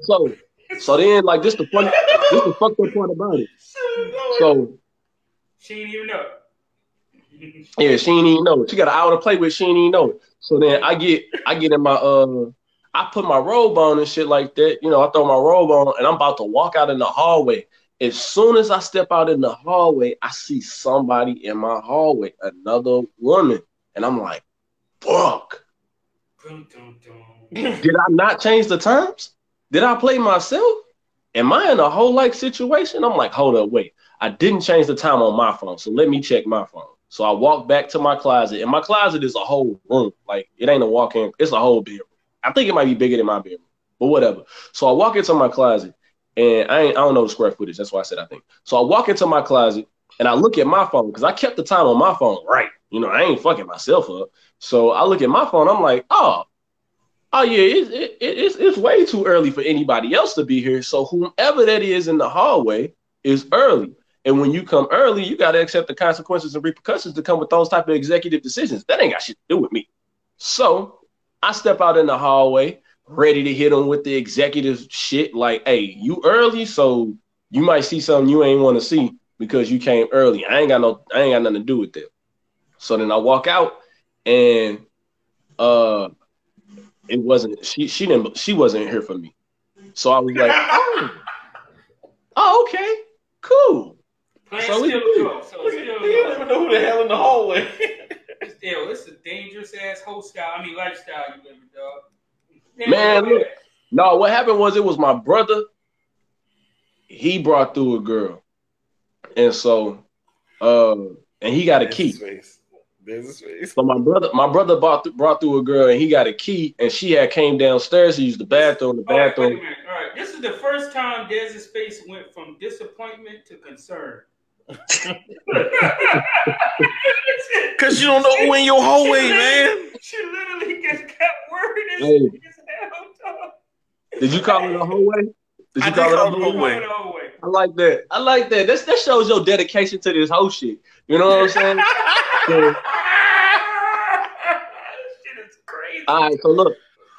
So, so then like this the funny, this the fucked up part about it. So She didn't even know. Yeah, she ain't even know it. She got an hour to play with. She ain't even know it. So then I get, I get in my, uh, I put my robe on and shit like that. You know, I throw my robe on and I'm about to walk out in the hallway. As soon as I step out in the hallway, I see somebody in my hallway, another woman, and I'm like, fuck. Did I not change the times? Did I play myself? Am I in a whole like situation? I'm like, hold up, wait. I didn't change the time on my phone, so let me check my phone. So I walk back to my closet, and my closet is a whole room. Like it ain't a walk-in, it's a whole bedroom. I think it might be bigger than my bedroom, but whatever. So I walk into my closet, and I ain't, I don't know the square footage. That's why I said I think. So I walk into my closet, and I look at my phone because I kept the time on my phone right. You know, I ain't fucking myself up. So I look at my phone. I'm like, oh, oh yeah, it, it, it, it's it's way too early for anybody else to be here. So whomever that is in the hallway is early. And when you come early, you got to accept the consequences and repercussions that come with those type of executive decisions. That ain't got shit to do with me. So I step out in the hallway, ready to hit them with the executive shit. Like, hey, you early, so you might see something you ain't want to see because you came early. I ain't got no, I ain't got nothing to do with that. So then I walk out, and uh, it wasn't she. She didn't. She wasn't here for me. So I was like, oh, oh okay, cool. Plan So we still good. go. So Look still at- You don't even know who the hell in the hallway. Still, it's a dangerous ass whole style. I mean, lifestyle you living, dog. Man, look. No, what happened was it was my brother. He brought through a girl, and so, uh, and he got a key. his face. There's his face. So my brother, my brother brought th- brought through a girl, and he got a key, and she had came downstairs to use the bathroom. The All right, wait a bathroom. minute. All right, this is the first time Dez's face went from disappointment to concern. Cause you don't know who in your hallway, man. She literally just kept worried as, Hey. hell. Did you call it a hallway? Did I you did call it a call it a hallway? hallway. No way. I like that. I like that. That's, that shows your dedication to this whole shit. You know what I'm saying? So- Shit is crazy. All right, so look,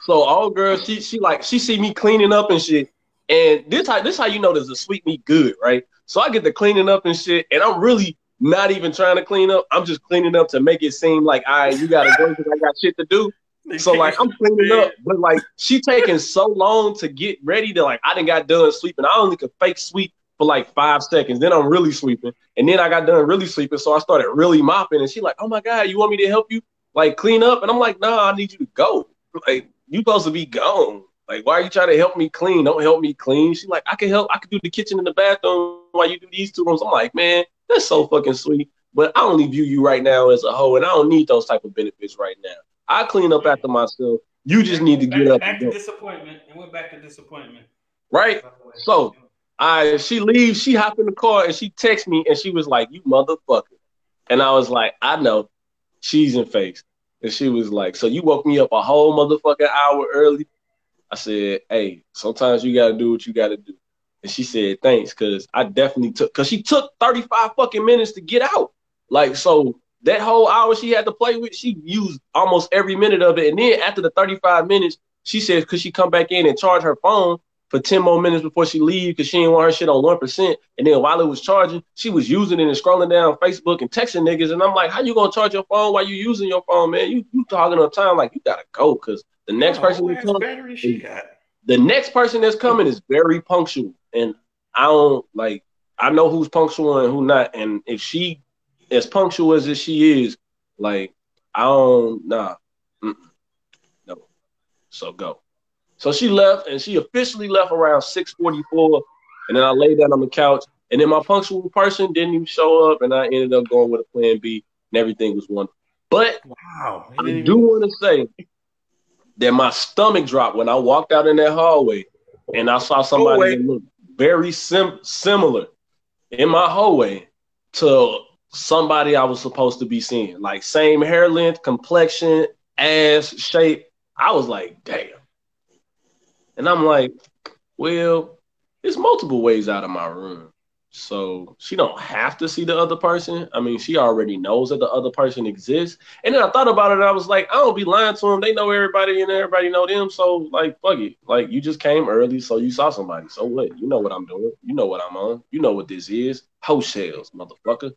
so all girl, she she like she see me cleaning up and shit, and this how this how you know there's a sweet meat good, right? So I get to cleaning up and shit, and I'm really not even trying to clean up. I'm just cleaning up to make it seem like all right, you gotta go because I got shit to do. So like I'm cleaning up, but like she taking so long to get ready to like I didn't got done sweeping. I only could fake sweep for like five seconds. Then I'm really sweeping, and then I got done really sweeping. So I started really mopping, and she like, oh my god, you want me to help you like clean up? And I'm like, nah, I need you to go. Like you supposed to be gone. Like why are you trying to help me clean? Don't help me clean. She's like, I can help. I can do the kitchen and the bathroom while you do these two rooms. I'm like, man, that's so fucking sweet. But I only view you right now as a hoe, and I don't need those type of benefits right now. I clean up after myself. You just need to back, get up Back to disappointment, and we're back to disappointment. Right? So I she leaves, she hop in the car and she texts me and she was like, You motherfucker. And I was like, I know. She's in face. And she was like, So you woke me up a whole motherfucking hour early? I said, Hey, sometimes you gotta do what you gotta do. And she said, Thanks, cause I definitely took cause she took 35 fucking minutes to get out. Like so that whole hour she had to play with, she used almost every minute of it. And then after the 35 minutes, she said, could she come back in and charge her phone for 10 more minutes before she leave because she didn't want her shit on 1%. And then while it was charging, she was using it and scrolling down Facebook and texting niggas. And I'm like, how you gonna charge your phone while you using your phone, man? You you talking on time like you gotta go because the next person that comes, battery she got. the next person that's coming is very punctual. And I don't like I know who's punctual and who not. And if she as punctual as she is, like I don't nah. Mm-mm. No. So go. So she left and she officially left around 644. And then I laid down on the couch. And then my punctual person didn't even show up. And I ended up going with a plan B and everything was wonderful. But Wow. I do want to say that my stomach dropped when I walked out in that hallway and I saw somebody that looked very sim- similar in my hallway to somebody I was supposed to be seeing. Like same hair length, complexion, ass shape. I was like, damn. And I'm like, well, there's multiple ways out of my room. So she don't have to see the other person. I mean, she already knows that the other person exists. And then I thought about it and I was like, I don't be lying to them. They know everybody and everybody know them. So like, fuck it. Like you just came early, so you saw somebody. So what? You know what I'm doing. You know what I'm on. You know what this is. House shells, motherfucker.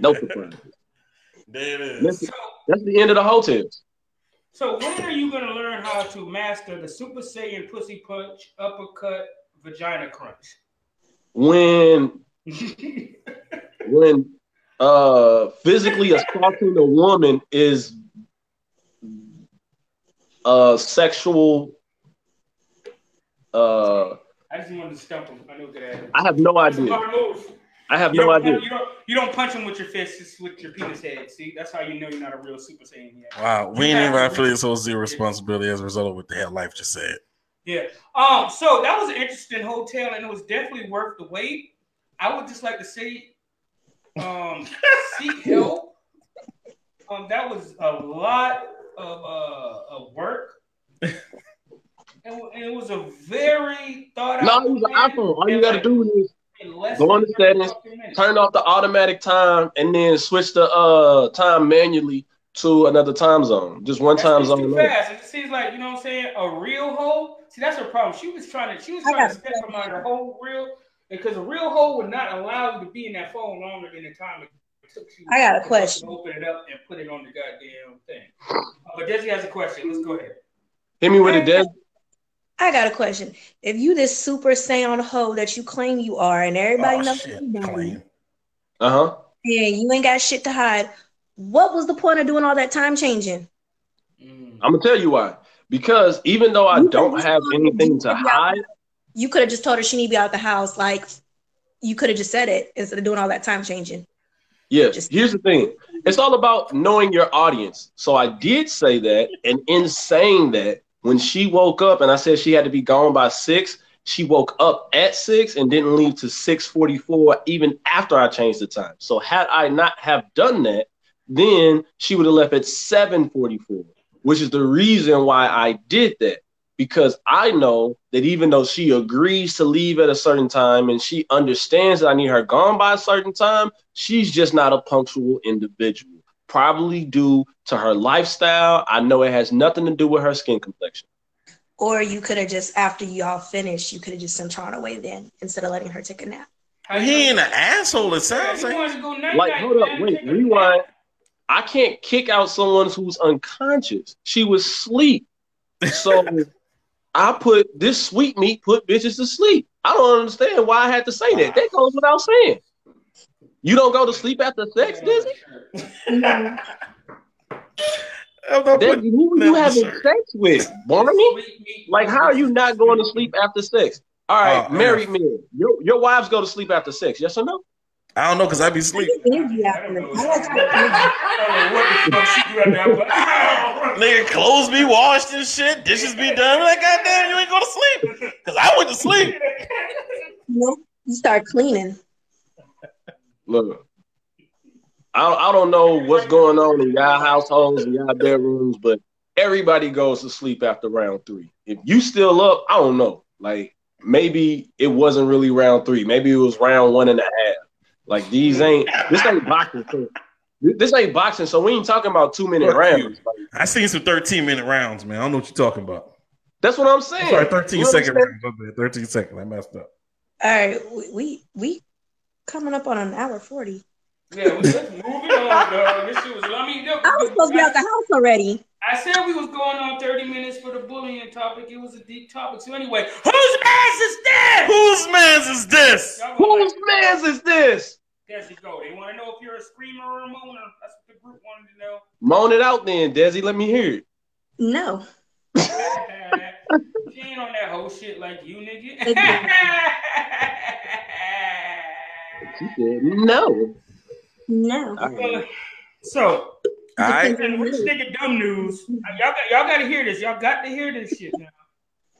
No surprise. There it That's, is. that's the end of the hotels. So when are you gonna learn how to master the Super Saiyan pussy punch, uppercut, vagina crunch? When when uh physically assaulting a woman is uh sexual uh I just wanted to stump him. I know good at it. I have no idea. I have You no don't, idea. You don't, you don't punch him with your fist, just with your penis head. See, that's how you know you're not a real Super Saiyan yet. Wow, we ain't even affiliates so zero responsibility as a result of what the hell life just said. Yeah. Um. So that was an interesting hotel, and it was definitely worth the wait. I would just like to say, um, seek help. Um, that was a lot of uh of work. And and it was a very thought No, out. it was an iPhone. All you gotta like, do is go on the settings, turn off the automatic time, and then switch the uh time manually to another time zone. Just one That's time zone. too fast. It seems like you know what I'm saying. A real hoe. See, that's her problem. She was trying to. She was trying to got a step from out her whole real because a real hoe would not allow you to be in that phone longer than the time it took you. I got a to question. Open it up and put it on the goddamn thing. Uh, but Desi has a question. Let's go ahead. Hit me with it, Des. I got a question. If you this super Saiyan hoe that you claim you are, and everybody Oh, knows shit, you don't. Uh huh. yeah, you ain't got shit to hide, what was the point of doing all that time changing? Mm. I'm gonna tell you why. Because even though I You don't have anything to hide, You could have just told her she need to be out of the house. Like you could have just said it instead of doing all that time changing. Yeah. Just- Here's the thing. It's all about knowing your audience. So I did say that, and in saying that, when she woke up and I said she had to be gone by six, she woke up at six and didn't leave to six forty-four, even after I changed the time. So had I not have done that, then she would have left at seven forty-four, which is the reason why I did that. Because I know that even though she agrees to leave at a certain time and she understands that I need her gone by a certain time, she's just not a punctual individual. Probably due to her lifestyle. I know it has nothing to do with her skin complexion. Or you could have just after y'all finished, you could have just sent her on her way then instead of letting her take a nap. How He ain't an asshole. It sounds like. wanted to go night Like, hold up, wait, Take a rewind. I can't kick out someone who's unconscious. She was asleep. So I put this sweet meat put bitches to sleep. I don't understand why I had to say that. That goes without saying. You don't go to sleep after sex, Dizzy? No. I'm not Dizzy, who that you having shirt. sex with? Barney? Like, how are you not going to sleep after sex? All right, Oh, married men. Your, your wives go to sleep after sex, yes or no? I don't know because I be I sleep. get busy I after don't know. the- I like to get busy. I don't know what the fuck she do after that, but- Nigga, clothes be washed and shit. Dishes be done. Like, goddamn, you ain't go to sleep. Because I went to sleep. You you start cleaning. Look, I, I don't know what's going on in y'all households and y'all bedrooms, but everybody goes to sleep after round three. If you still up, I don't know. Like maybe it wasn't really round three. Maybe it was round one and a half. Like these ain't this ain't boxing. So, this ain't boxing, so we ain't talking about two minute rounds. Like, I seen some 13 minute rounds, man. I don't know what you're talking about. that's what I'm saying. Sorry, 13 You second understand? rounds. 13 second. I messed up. All right, we we, we coming up on an hour forty. Yeah, we just moving on, dog. This shit was. I mean, I was supposed to be out the house already. I said we was going on 30 minutes for the bullying topic. It was a deep topic. So anyway, whose ass is this? Whose man's is this? Y'all gonna Whose man's is this? There you go. They want to know if you're a screamer or a moaner. That's what the group wanted to know. Moan it out then, Desi. Let me hear it. No, she ain't on that whole shit like you, nigga. She said no. no. All so, All right. and rich nigga dumb news. Y'all got y'all got to hear this. Y'all got to hear this shit now.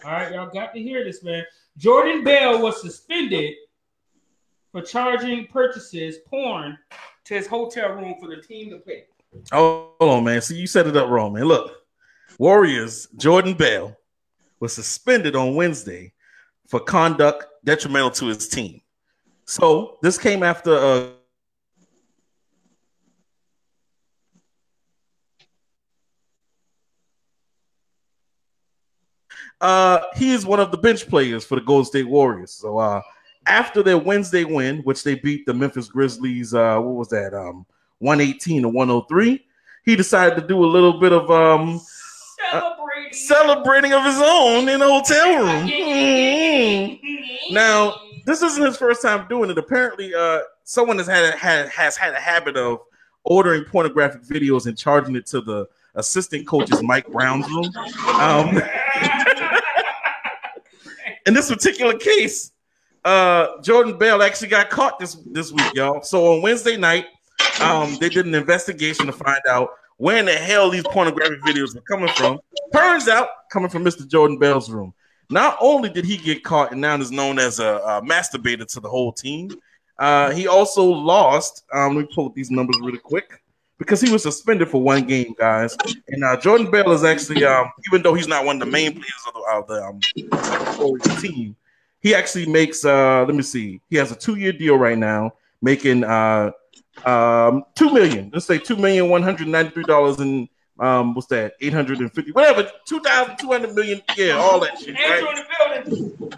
All right, y'all got to hear this, man. Jordan Bell was suspended for charging purchases porn to his hotel room for the team to pay. Oh, hold on, man. See, you set it up wrong, man. Look, Warriors Jordan Bell was suspended on Wednesday for conduct detrimental to his team. So this came after uh, uh he is one of the bench players for the Golden State Warriors. So uh after their Wednesday win, which they beat the Memphis Grizzlies, uh what was that? Um 118 to 103, he decided to do a little bit of um Celebrating. celebrating of his own in a hotel room. Mhm. Now, this isn't his first time doing it. Apparently, uh, someone has had, had has had a habit of ordering pornographic videos and charging it to the assistant coach's Mike Brown's room. Um, in this particular case, uh, Jordan Bell actually got caught this this week, y'all. So on Wednesday night, um, they did an investigation to find out where in the hell these pornographic videos were coming from. Turns out, coming from Mr. Jordan Bell's room. Not only did he get caught and now is known as a, a masturbator to the whole team, uh, he also lost. Um, let me pull up these numbers really quick because he was suspended for one game, guys. And uh, Jordan Bell is actually, um, even though he's not one of the main players of the, of the, um, team, he actually makes. Uh, let me see. He has a two-year deal right now, making uh, um, two million. Let's say two million one hundred ninety-three dollars and um, what's that? Eight hundred and fifty, whatever. Two thousand two hundred million. Yeah, all that shit. Right? in the building.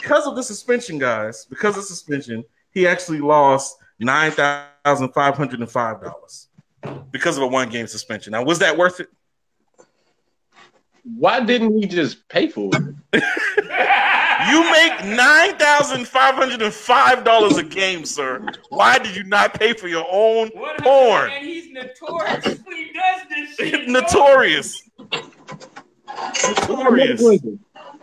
Because of the suspension, guys. Because of suspension, he actually lost nine thousand five hundred and five dollars because of a one-game suspension. Now, was that worth it? Why didn't he just pay for it? You make nine thousand five hundred and five dollars a game, sir. Why did you not pay for your own What porn? And he's notorious when he does this shit. Notorious. Notorious.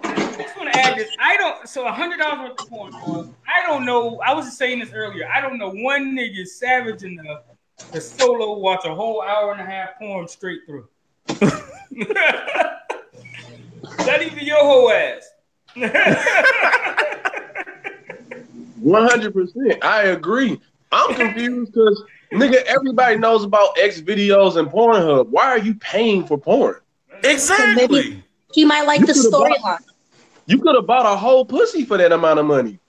I just want to add this. I don't. So a hundred dollars worth of porn. I don't know. I was just saying this earlier. I don't know one nigga savage enough to solo watch a whole hour and a half porn straight through. Not even your whole ass. One hundred percent. I agree. I'm confused because nigga, everybody knows about XVideos and Pornhub. Why are you paying for porn? Exactly. He might like You the storyline. You could have bought a whole pussy for that amount of money.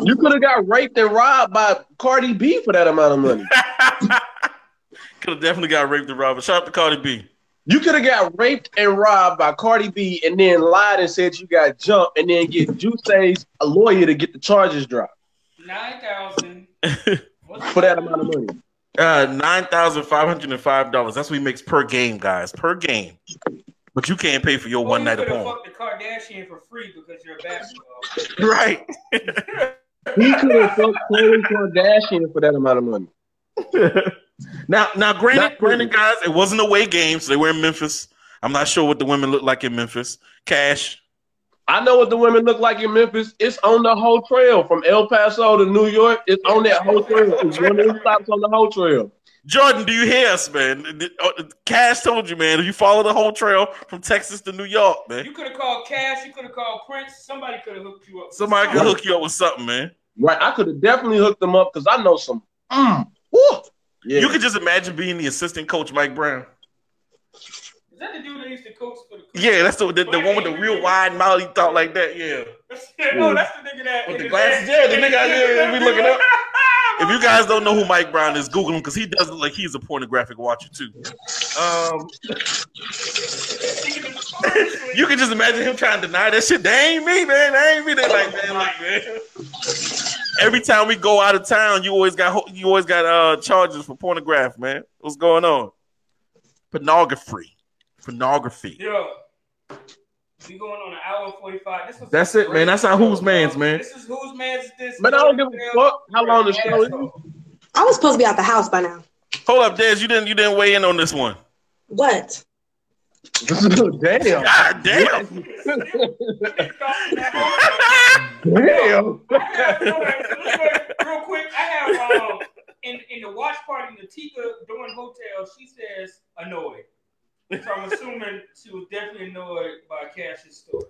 You could have got raped and robbed by Cardi B for that amount of money. Could have definitely got raped and robbed. Shout out to Cardi B. You could have got raped and robbed by Cardi B and then lied and said you got jumped and then get Jussie's a lawyer to get the charges dropped Nine thousand. for that amount of money. Uh, nine thousand five hundred and five dollars. That's what he makes per game, guys. Per game. But you can't pay for your one night of could porn. fucked the Kardashian for free because you're a basketball. Right. He could have fucked Khloe Kardashian for that amount of money. Now, now, granted, Not granted, guys, it wasn't away game, so they were in Memphis. I'm not sure what the women look like in Memphis. Cash. I know what the women look like in Memphis. It's on the whole trail from El Paso to New York. It's on that whole trail. It's one of the stops on the whole trail. Jordan, do you hear us, man? Uh, Cash told you, man. If you follow the whole trail from Texas to New York, man, You could have called Cash. You could have called Prince. Somebody could have hooked you up. somebody could hook you up with something, man. Right, I could have definitely hooked them up because I know some. Mm. Yeah. You could just imagine being the assistant coach, Mike Brown. Is that the dude that used to coach for the? Yeah, that's the the, the one with the real wide mouth. He thought like that. Yeah, oh, that's the nigga that with the glasses. Yeah, the nigga. Yeah, we looking up. If you guys don't know who Mike Brown is, Google him because he does look like he's a pornographic watcher too. Um, you can just imagine him trying to deny that shit. That ain't me, man. That ain't me. They like, man, like, man. Every time we go out of town, you always got you always got uh charges for pornograph, man. What's going on? Pornography, pornography. Yo, we going on an hour and forty five. This was That's it, man. That's our show, who's man's, man. This is whose man's this? But I don't give a fuck how long the show is. I was supposed to be out the house by now. Hold up, Des. You didn't you didn't weigh in on this one. What? Damn. God damn. Damn. Real quick, I have um in, in the watch party, Natika doing hotel, she says annoyed. So I'm assuming she was definitely annoyed by Cash's story.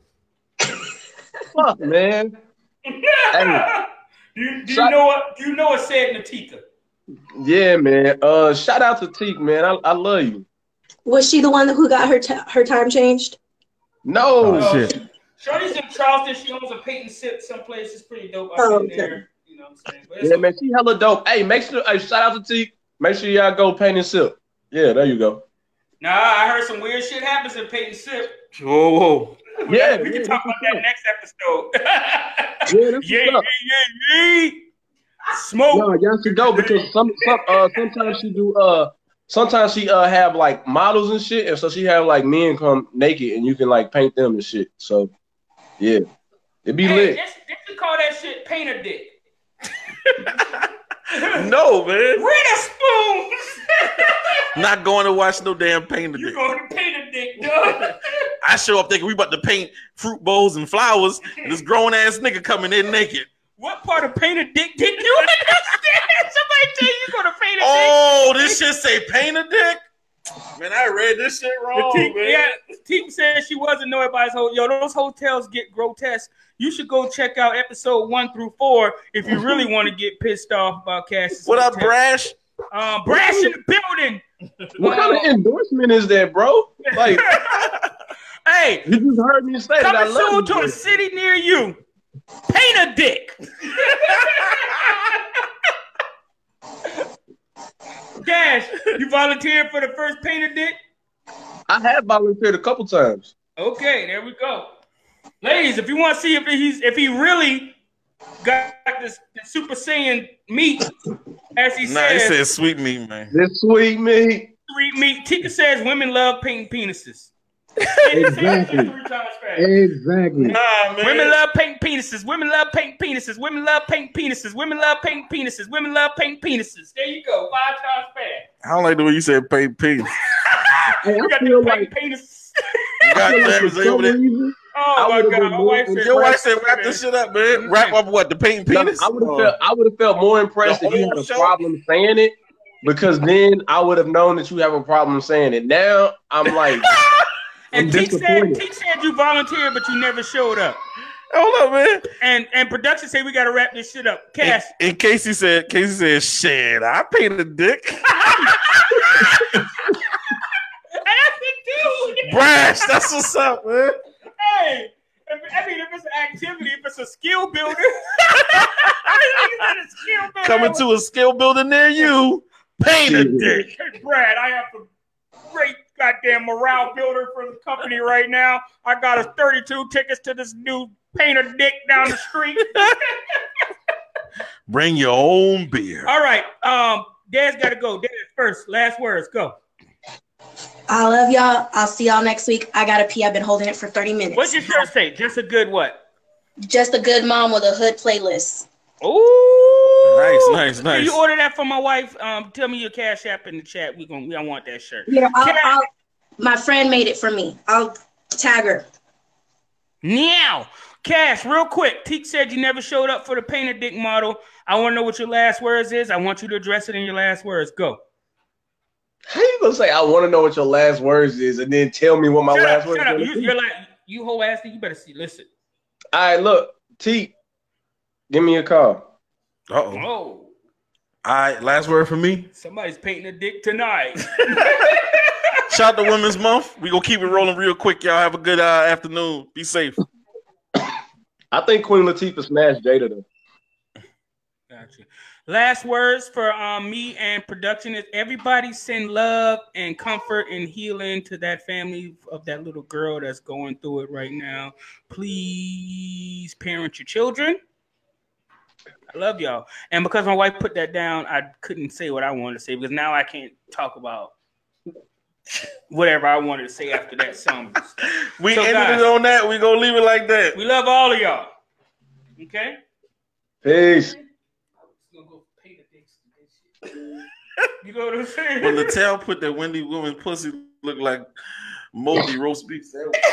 Fuck, man. do you, do you know what? Do you know what said Natika? Yeah, man. Uh, shout out to Teak, man. I, I love you. Was she the one who got her ta- her time changed? No. Oh, shit. Shorty's in Charleston. She owns a paint and sip someplace. It's pretty dope. I've Oh, okay. there. You know what I'm saying? But it's Yeah, man. She hella dope. Hey, make sure. Hey, shout out to Teak. Make sure y'all go paint and sip. Yeah, there you go. Nah, I heard some weird shit happens in paint and sip. Whoa, whoa. Yeah, we can talk that's about that next episode. Yeah, yeah, yeah, up. yeah, yeah. Smoke. No, y'all should go because some, some uh sometimes she do uh sometimes she uh have like models and shit, and so she have like men come naked and you can like paint them and shit. So yeah, it be Hey, lit. this, this we call that shit painter dick. No, man. Where the spoons? Not going to watch no damn painter You dick. going to paint a dick, dog? I show up thinking we about to paint fruit bowls and flowers, and this grown ass nigga coming in naked. What part of paint a dick didn't you understand? Somebody tell you you going to paint a dick? Oh, this shit say painter dick. Man, I read this shit wrong, Team, man. yeah, Team said she wasn't know everybody's whole. Yo, those hotels get grotesque. You should go check out episode one through four if you really want to get pissed off about Cassius. What up, Brash? Um, Brash in the building. What kind of endorsement is that, bro? Like Hey, you just heard me say that I coming love soon to a city near you. Paint a dick. Cash, you volunteered for the first paint a dick? I have volunteered a couple times. Okay, there we go. Ladies, if you want to see if he's if he really got this, this Super Saiyan meat, as he Nah, it says, says sweet meat, man. This sweet meat. sweet meat. Tika says women love painting penises. Say it Exactly. three times fast. Exactly. Nah, man. Women love painting penises. Women love painting penises. Women love painting penises. Women love painting penises. Women love painting penises. There you go. Five times fast. I don't like the way you said paint penis. Hey, You I got feel the like, painting penises. God I feel like damn, for is they some over there? Oh I my god, my wife said. Your wife wrap said wrap this this shit up, man. Wrap up what? The paint penis? I would have Oh. felt I would have felt more impressed if you had a show? problem saying it, because then I would have known that you have a problem saying it. Now I'm like, And Teak said. Teak said you volunteered, but you never showed up. Hold up, man. And and production said we got to wrap this shit up. Cash, And, and Casey said, Casey said, shit, I painted a dick. Brash, that's what's up, man. Hey, if, I mean, if it's an activity, if it's a skill builder, I a skill builder. Coming to a skill building near you, paint a dick. Hey, Brad, I have a great goddamn morale builder for the company right now. I got us 32 tickets to this new paint a dick down the street. Bring your own beer. All right, um, Dad's got to go. Dad first. Last words. Go. I love y'all. I'll see y'all next week. I gotta pee. I've been holding it for 30 minutes. What's your shirt say? Just a good what? Just a good mom with a hood playlist. Ooh, Nice, nice, Can nice. you order that for my wife? Um, tell me your cash app in the chat. We gonna, we don't want that shirt. Yeah, I'll, I- I'll, my friend made it for me. I'll tag her. Now, Cash, real quick. Teak said you never showed up for the painted dick model. I want to know what your last words is. I want you to address it in your last words. Go. how you gonna say I want to know what your last words is, and then tell me what my shut last up, words shut up. You, you're like you whole ass. You better see. Listen. All right, look, T, give me a call. Uh oh. All right, last word for me. somebody's painting a dick tonight. Shout out to Women's Month. We gonna keep it rolling real quick, y'all. Have a good uh, afternoon. Be safe. I think Queen Latifah smashed Jada though. Gotcha. Last words for um, me and production is everybody send love and comfort and healing to that family of that little girl that's going through it right now. Please parent your children. I love y'all. And because my wife put that down, I couldn't say what I wanted to say because now I can't talk about whatever I wanted to say after that song. We So, ended guys- it on that. We gonna leave it like that. We love all of y'all. Okay? Peace. You know what I'm saying? When Latel put that Wendy woman pussy look like moldy roast beef sandwich.